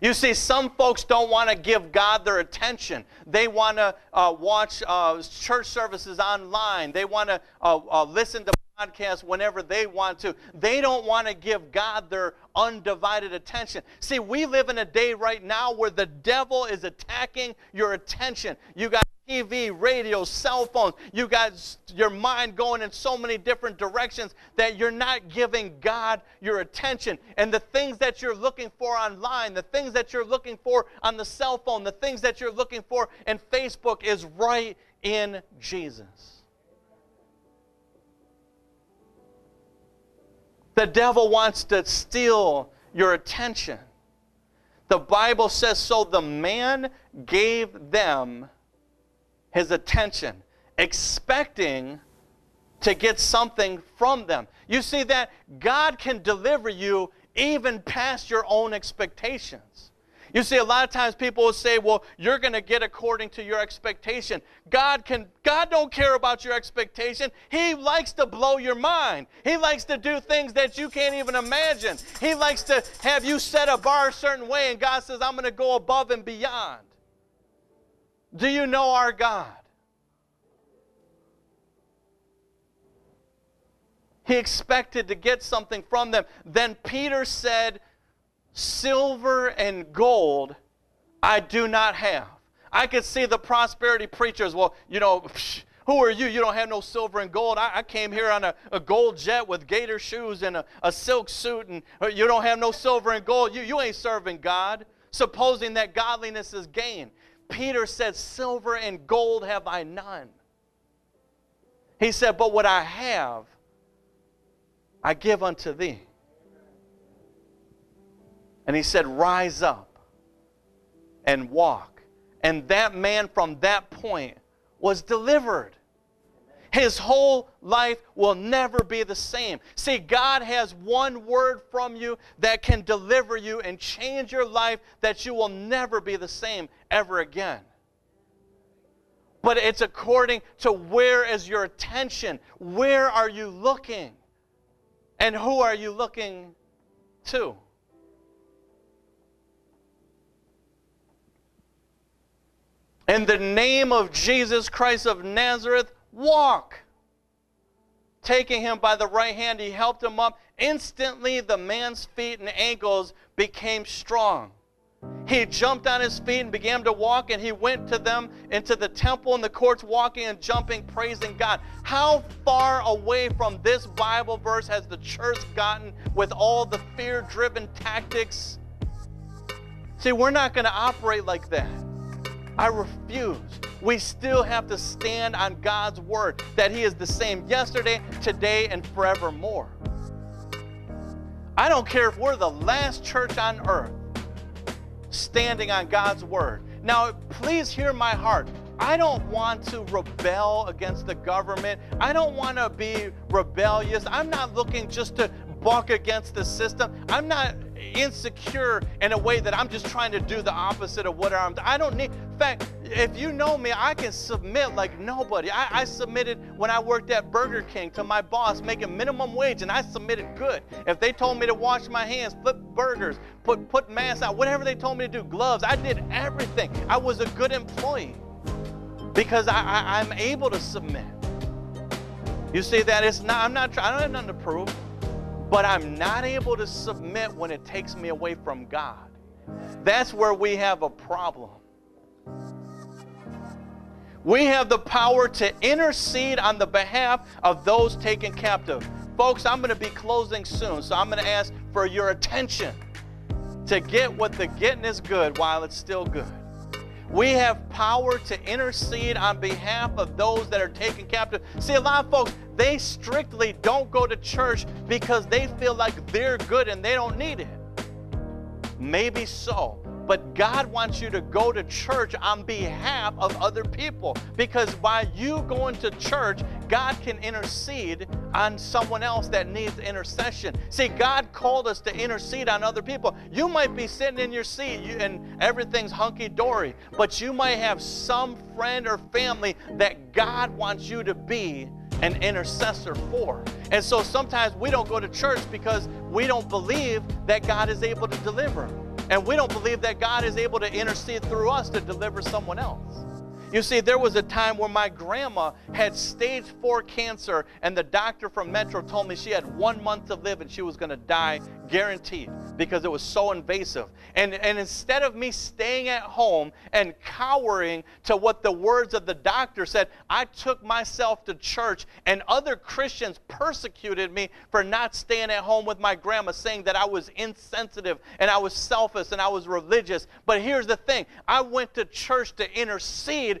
You see, some folks don't want to give God their attention. They want to uh, watch uh, church services online. They want to uh, uh, listen to podcasts whenever they want to. They don't want to give God their undivided attention. See, we live in a day right now where the devil is attacking your attention. You got TV, radio, cell phones. You got your mind going in so many different directions that you're not giving God your attention. And the things that you're looking for online, the things that you're looking for on the cell phone, the things that you're looking for in Facebook is right in Jesus. The devil wants to steal your attention. The Bible says, so the man gave them his attention, expecting to get something from them. You see that God can deliver you even past your own expectations. You see, a lot of times people will say, well, you're going to get according to your expectation. God can, God don't care about your expectation. He likes to blow your mind. He likes to do things that you can't even imagine. He likes to have you set a bar a certain way, and God says, I'm going to go above and beyond. Do you know our God? He expected to get something from them. Then Peter said, Silver and gold I do not have. I could see the prosperity preachers. Well, you know, psh, who are you? You don't have no silver and gold. I, I came here on a, a, gold jet with gator shoes and a, a silk suit, and uh, you don't have no silver and gold. You, you ain't serving God, supposing that godliness is gain. Peter said, Silver and gold have I none. He said, But what I have, I give unto thee. And he said, Rise up and walk. And that man from that point was delivered. His whole life will never be the same. See, God has one word from you that can deliver you and change your life that you will never be the same ever again. But it's according to where is your attention? Where are you looking? And who are you looking to? In the name of Jesus Christ of Nazareth, walk. Taking him by the right hand, he helped him up. Instantly, the man's feet and ankles became strong. He jumped on his feet and began to walk, and he went to them into the temple and the courts, walking and jumping, praising God. How far away from this Bible verse has the church gotten with all the fear driven tactics? See, we're not going to operate like that. I refuse. We still have to stand on God's word that He is the same yesterday, today, and forevermore. I don't care if we're the last church on earth standing on God's word. Now, please hear my heart. I don't want to rebel against the government. I don't want to be rebellious. I'm not looking just to buck against the system. I'm not insecure in a way that I'm just trying to do the opposite of what I'm. I don't need. In fact, if you know me, I can submit like nobody. I, I, submitted when I worked at Burger King to my boss making minimum wage, and I submitted good. If they told me to wash my hands, flip burgers, put put masks out, whatever they told me to do, gloves, I did everything. I was a good employee because I, I, I'm able to submit. You see that it's not. I'm not. I don't have nothing to prove, but I'm not able to submit when it takes me away from God. That's where we have a problem. We have the power to intercede on the behalf of those taken captive. Folks, I'm going to be closing soon, so I'm going to ask for your attention to get what the getting is good while it's still good. We have power to intercede on behalf of those that are taken captive. See, a lot of folks, they strictly don't go to church because they feel like they're good and they don't need it. Maybe so. But God wants you to go to church on behalf of other people because by you going to church, God can intercede on someone else that needs intercession. See, God called us to intercede on other people. You might be sitting in your seat and everything's hunky dory, but you might have some friend or family that God wants you to be an intercessor for. And so sometimes we don't go to church because we don't believe that God is able to deliver. And we don't believe that God is able to intercede through us to deliver someone else. You see, there was a time where my grandma had stage four cancer, and the doctor from Metro told me she had one month to live and she was going to die guaranteed because it was so invasive. And, and instead of me staying at home and cowering to what the words of the doctor said, I took myself to church, and other Christians persecuted me for not staying at home with my grandma, saying that I was insensitive and I was selfish and I was religious. But here's the thing I went to church to intercede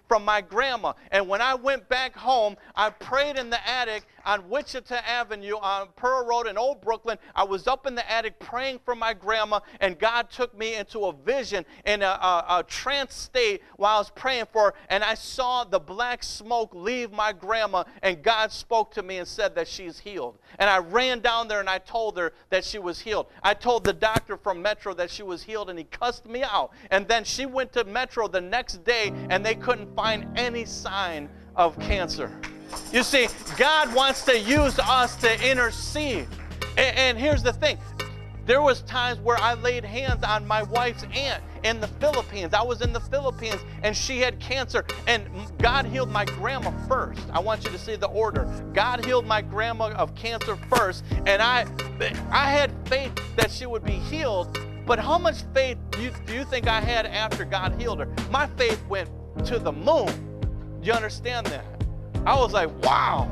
from my grandma. And when I went back home, I prayed in the attic on Wichita Avenue on Pearl Road in Old Brooklyn. I was up in the attic praying for my grandma, and God took me into a vision in a, a, a trance state while I was praying for her, and I saw the black smoke leave my grandma, and God spoke to me and said that she's healed. And I ran down there and I told her that she was healed. I told the doctor from Metro that she was healed, and he cussed me out. And then she went to Metro the next day, and they couldn't find any sign of cancer. You see, God wants to use us to intercede. And, and, here's the thing. There was times where I laid hands on my wife's aunt in the Philippines. I was in the Philippines and she had cancer and God healed my grandma first. I want you to see the order. God healed my grandma of cancer first and I I had faith that she would be healed, but how much faith do you, do you think I had after God healed her? My faith went to the moon. Do you understand that? I was like, wow,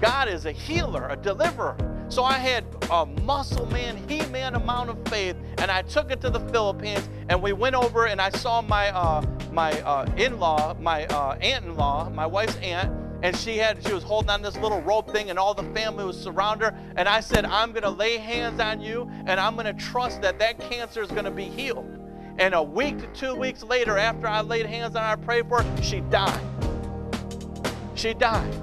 God is a healer, a deliverer. So I had a muscle man, he man amount of faith, and I took it to the Philippines, and we went over, and I saw my uh, my uh, in-law, my uh, aunt-in-law, my wife's aunt, and she had she was holding on this little rope thing, and all the family was surrounding her. And I said, I'm gonna lay hands on you, and I'm gonna trust that that cancer is gonna be healed. And a week to two weeks later, after I laid hands on her, I prayed for her, she died she died.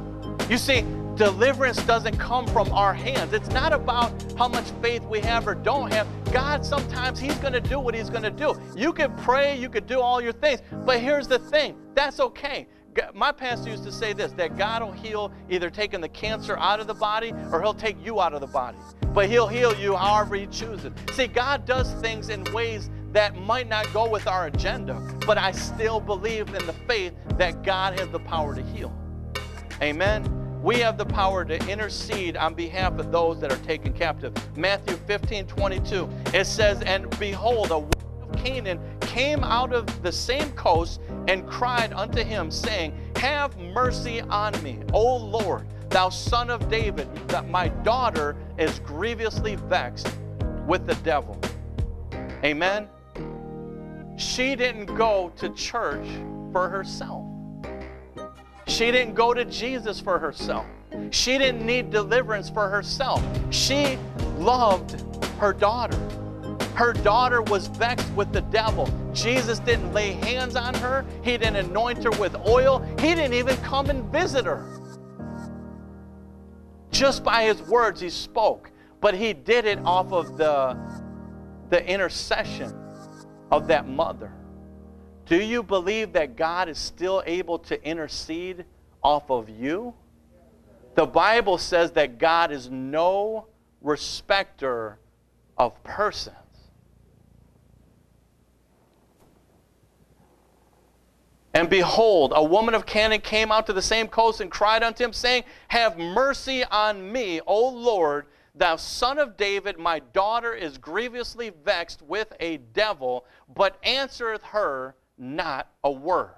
You see, deliverance doesn't come from our hands. It's not about how much faith we have or don't have. God, sometimes He's going to do what He's going to do. You can pray, you could do all your things, but here's the thing that's okay. My pastor used to say this that God will heal either taking the cancer out of the body or He'll take you out of the body. But He'll heal you however He chooses. See, God does things in ways that might not go with our agenda, but I still believe in the faith that God has the power to heal. Amen. We have the power to intercede on behalf of those that are taken captive. Matthew 15 22, it says, And behold, a woman of Canaan came out of the same coast and cried unto him, saying, Have mercy on me, O Lord, thou son of David, that my daughter is grievously vexed with the devil. Amen. She didn't go to church for herself. She didn't go to Jesus for herself. She didn't need deliverance for herself. She loved her daughter. Her daughter was vexed with the devil. Jesus didn't lay hands on her, He didn't anoint her with oil, He didn't even come and visit her. Just by His words, He spoke, but He did it off of the, the intercession of that mother. do you believe that God is still able to intercede off of you? The Bible says that God is no respecter of persons. And behold, a woman of Canaan came out to the same coast and cried unto him, saying, Have mercy on me, O Lord, thou son of David. My daughter is grievously vexed with a devil, but answereth her not a word.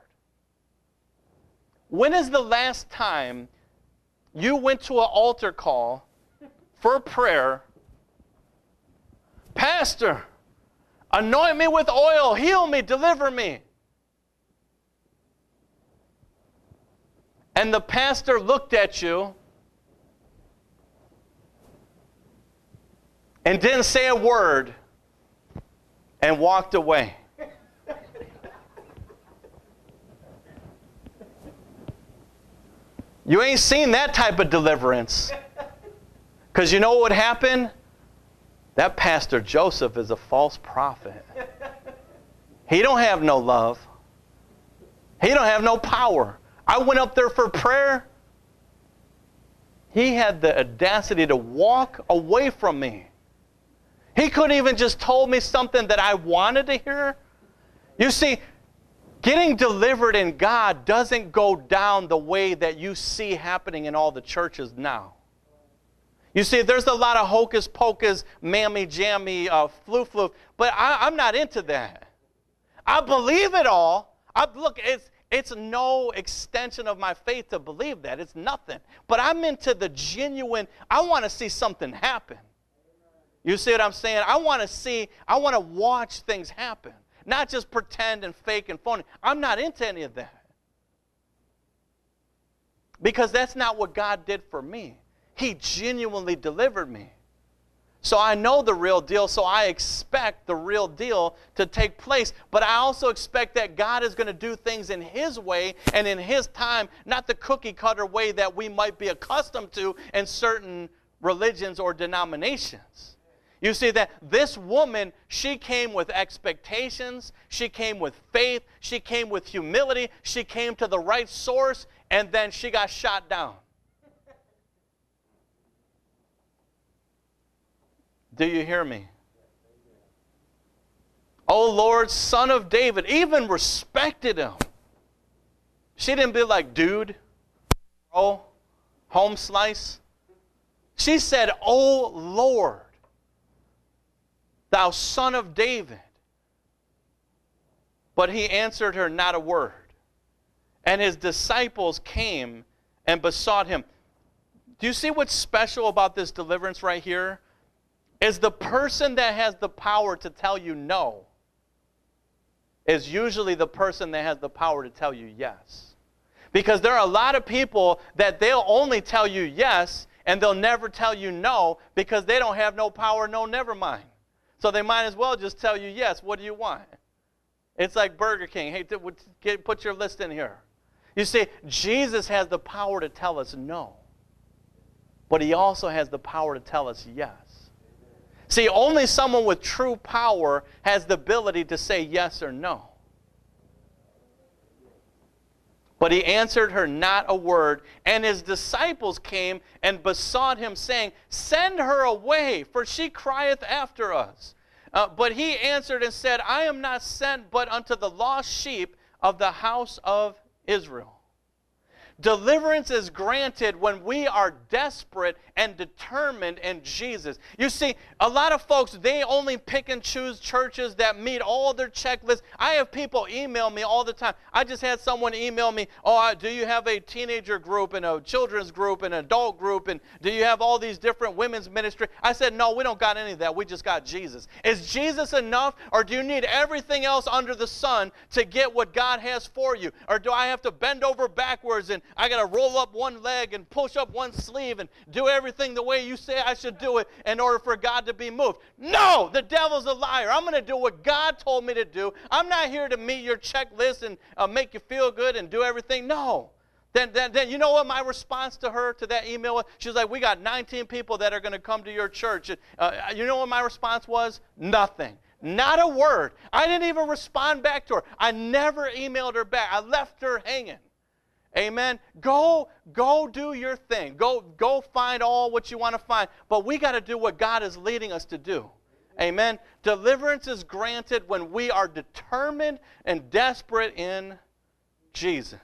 When is the last time you went to an altar call for prayer? Pastor, anoint me with oil, heal me, deliver me. And the pastor looked at you and didn't say a word and walked away. You ain't seen that type of deliverance. Because you know what would happen? That Pastor Joseph is a false prophet. He don't have no love. He don't have no power. I went up there for prayer. He had the audacity to walk away from me. He couldn't even just told me something that I wanted to hear. You see, getting delivered in God doesn't go down the way that you see happening in all the churches now. You see, there's a lot of hocus pocus, mammy jammy, uh, flu, but I, am not into that. I believe it all. I, look, it's, it's no extension of my faith to believe that. It's nothing. But I'm into the genuine, I want to see something happen. You see what I'm saying? I want to see, I want to watch things happen, not just pretend and fake and phony. I'm not into any of that. Because that's not what God did for me. He genuinely delivered me. So I know the real deal, so I expect the real deal to take place. But I also expect that God is going to do things in His way and in His time, not the cookie cutter way that we might be accustomed to in certain religions or denominations. You see that this woman, she came with expectations, she came with faith, she came with humility, she came to the right source, and then she got shot down. Do you hear me? Oh Lord, son of David, even respected him. She didn't be like, dude, oh, home slice. She said, Oh Lord, thou son of David. But he answered her not a word. And his disciples came and besought him. Do you see what's special about this deliverance right here? is the person that has the power to tell you no is usually the person that has the power to tell you yes. Because there are a lot of people that they'll only tell you yes and they'll never tell you no because they don't have no power, no, never mind. So they might as well just tell you yes. What do you want? It's like Burger King. Hey, put your list in here. You see, Jesus has the power to tell us no, but he also has the power to tell us yes. See, only someone with true power has the ability to say yes or no. But he answered her not a word. And his disciples came and besought him, saying, Send her away, for she crieth after us. Uh, but he answered and said, I am not sent but unto the lost sheep of the house of Israel. Deliverance is granted when we are desperate and determined in Jesus. You see, a lot of folks, they only pick and choose churches that meet all their checklists. I have people email me all the time. I just had someone email me, Oh, do you have a teenager group and a children's group and an adult group? And do you have all these different women's ministry? I said, No, we don't got any of that. We just got Jesus. Is Jesus enough, or do you need everything else under the sun to get what God has for you? Or do I have to bend over backwards and I got to roll up one leg and push up one sleeve and do everything the way you say I should do it in order for God to be moved. No, the devil's a liar. I'm going to do what God told me to do. I'm not here to meet your checklist and uh, make you feel good and do everything. No. Then, then, then you know what my response to her to that email was? She's like, "We got 19 people that are going to come to your church." Uh, you know what my response was? Nothing. Not a word. I didn't even respond back to her. I never emailed her back. I left her hanging. Amen. Go, go do your thing. Go, go find all what you want to find. But we got to do what God is leading us to do. Amen. Deliverance is granted when we are determined and desperate in Jesus.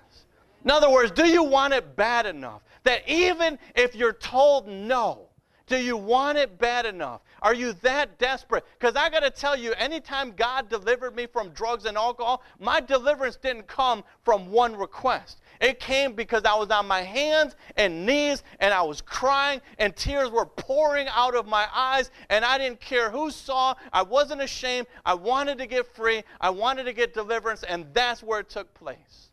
In other words, do you want it bad enough that even if you're told no, do you want it bad enough? Are you that desperate? Because I got to tell you, anytime God delivered me from drugs and alcohol, my deliverance didn't come from one request. It came because I was on my hands and knees and I was crying and tears were pouring out of my eyes and I didn't care who saw. I wasn't ashamed. I wanted to get free. I wanted to get deliverance and that's where it took place.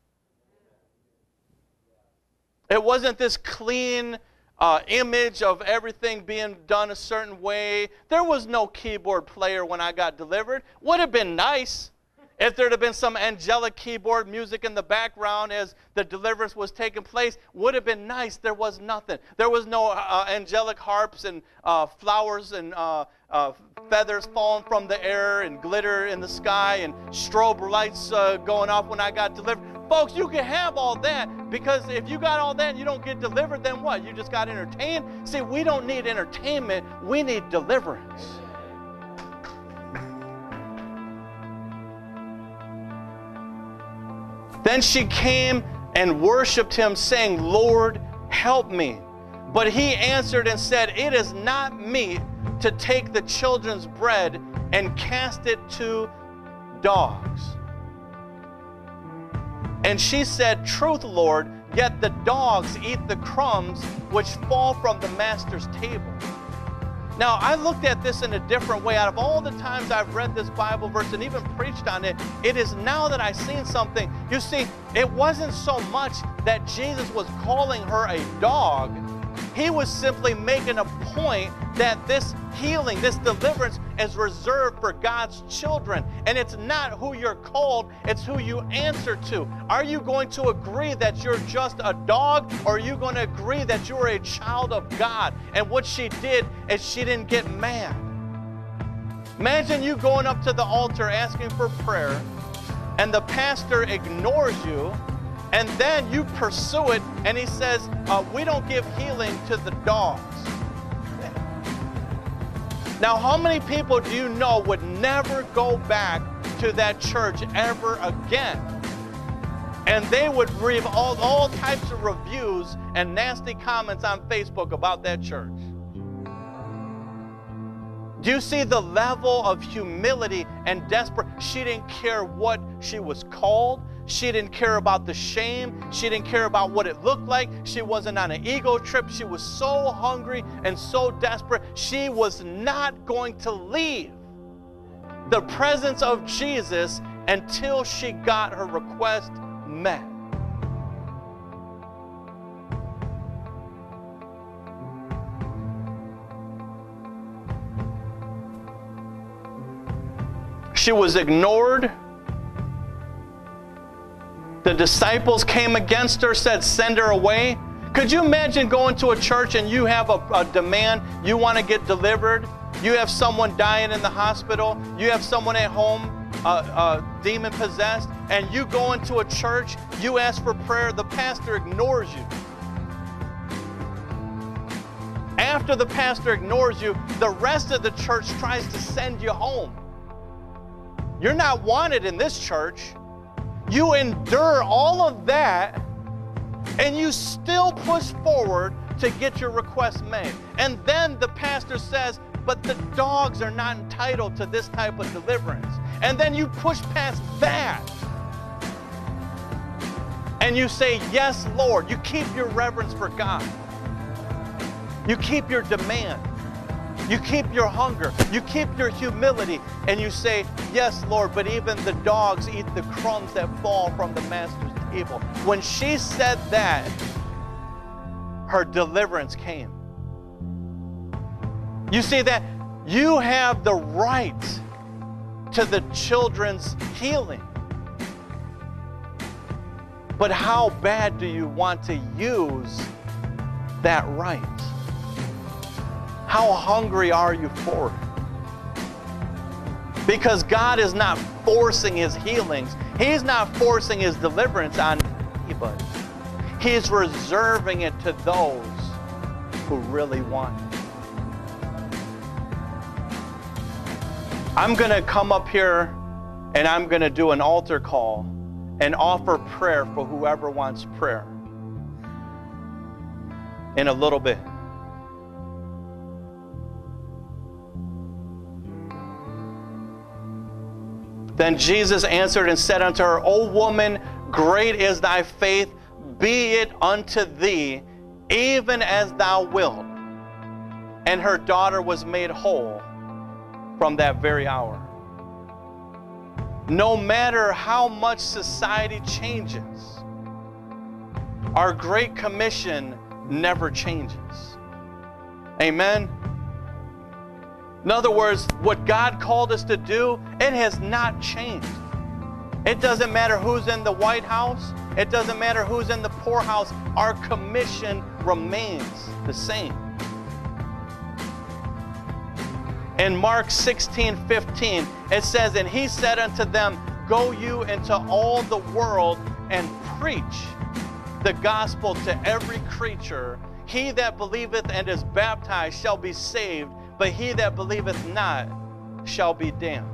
It wasn't this clean uh, image of everything being done a certain way. There was no keyboard player when I got delivered. Would have been nice if there'd have been some angelic keyboard music in the background as the deliverance was taking place. Would have been nice. There was nothing. There was no uh, angelic harps and uh, flowers and uh, uh, feathers falling from the air and glitter in the sky and strobe lights uh, going off when I got delivered. Folks, you can have all that because if you got all that and you don't get delivered, then what? You just got entertained? See, we don't need entertainment, we need deliverance. Then she came and worshiped him, saying, Lord, help me. But he answered and said, It is not meet to take the children's bread and cast it to dogs. And she said, Truth, Lord, yet the dogs eat the crumbs which fall from the master's table. Now, I looked at this in a different way. Out of all the times I've read this Bible verse and even preached on it, it is now that I've seen something. You see, it wasn't so much that Jesus was calling her a dog, he was simply making a point that this healing, this deliverance is reserved for God's children. And it's not who you're called, it's who you answer to. Are you going to agree that you're just a dog, or are you going to agree that you're a child of God? And what she did is she didn't get mad. Imagine you going up to the altar asking for prayer, and the pastor ignores you and then you pursue it, and he says, uh, We don't give healing to the dogs. Now, how many people do you know would never go back to that church ever again? And they would read all, all types of reviews and nasty comments on Facebook about that church. Do you see the level of humility and desperate? She didn't care what she was called. She didn't care about the shame. She didn't care about what it looked like. She wasn't on an ego trip. She was so hungry and so desperate. She was not going to leave the presence of Jesus until she got her request met. She was ignored the disciples came against her, said, Send her away. Could you imagine going to a church and you have a, a demand, you want to get delivered? You have someone dying in the hospital, you have someone at home uh, uh, demon possessed, and you go into a church, you ask for prayer, the pastor ignores you. After the pastor ignores you, the rest of the church tries to send you home. You're not wanted in this church. You endure all of that and you still push forward to get your request made. And then the pastor says, but the dogs are not entitled to this type of deliverance. And then you push past that. And you say, Yes, Lord. You keep your reverence for God. You keep your demand. You keep your hunger, you keep your humility, and you say, Yes, Lord, but even the dogs eat the crumbs that fall from the master's table. When she said that, her deliverance came. You see that you have the right to the children's healing. But how bad do you want to use that right? How hungry are you for it? Because God is not forcing his healings, he's not forcing his deliverance on anybody. He's reserving it to those who really want it. I'm going to come up here and I'm going to do an altar call and offer prayer for whoever wants prayer in a little bit. Then Jesus answered and said unto her, O woman, great is thy faith, be it unto thee even as thou wilt. And her daughter was made whole from that very hour. No matter how much society changes, our Great Commission never changes. Amen. In other words, what God called us to do, it has not changed. It doesn't matter who's in the White House, it doesn't matter who's in the poorhouse, our commission remains the same. In Mark 16 15, it says, And he said unto them, Go you into all the world and preach the gospel to every creature. He that believeth and is baptized shall be saved, but he that believeth not shall be damned.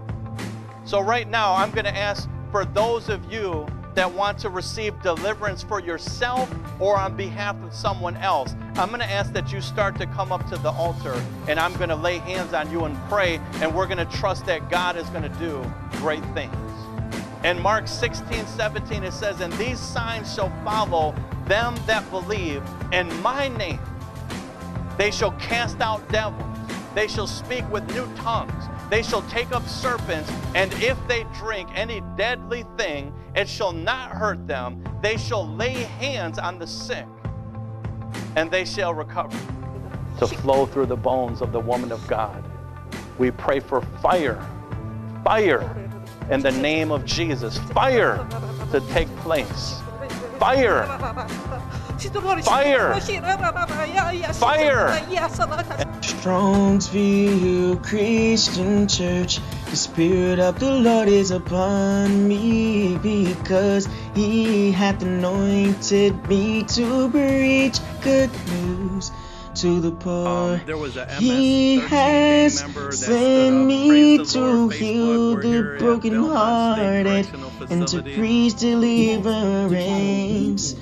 So, right now, I'm going to ask for those of you that want to receive deliverance for yourself or on behalf of someone else, I'm going to ask that you start to come up to the altar and I'm going to lay hands on you and pray, and we're going to trust that God is going to do great things. In Mark 16, 17, it says, And these signs shall follow them that believe in my name. They shall cast out devils, they shall speak with new tongues. They shall take up serpents, and if they drink any deadly thing, it shall not hurt them. They shall lay hands on the sick, and they shall recover. To flow through the bones of the woman of God. We pray for fire, fire in the name of Jesus, fire to take place. Fire. Fire. Fire. Strongsville Christian Church, the Spirit of the Lord is upon me because He hath anointed me to preach good news to the poor. Um, there was a MS he has sent me to Lord, heal the brokenhearted Belmont State Correctional and to Facility. preach deliverance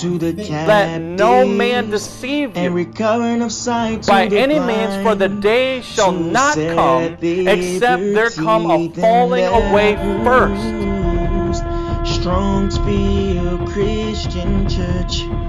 to the. Let no man deceive you recovering of sight by to any means, for the day shall to not come except there come a falling away first. bruised. Strongsville Christian Church.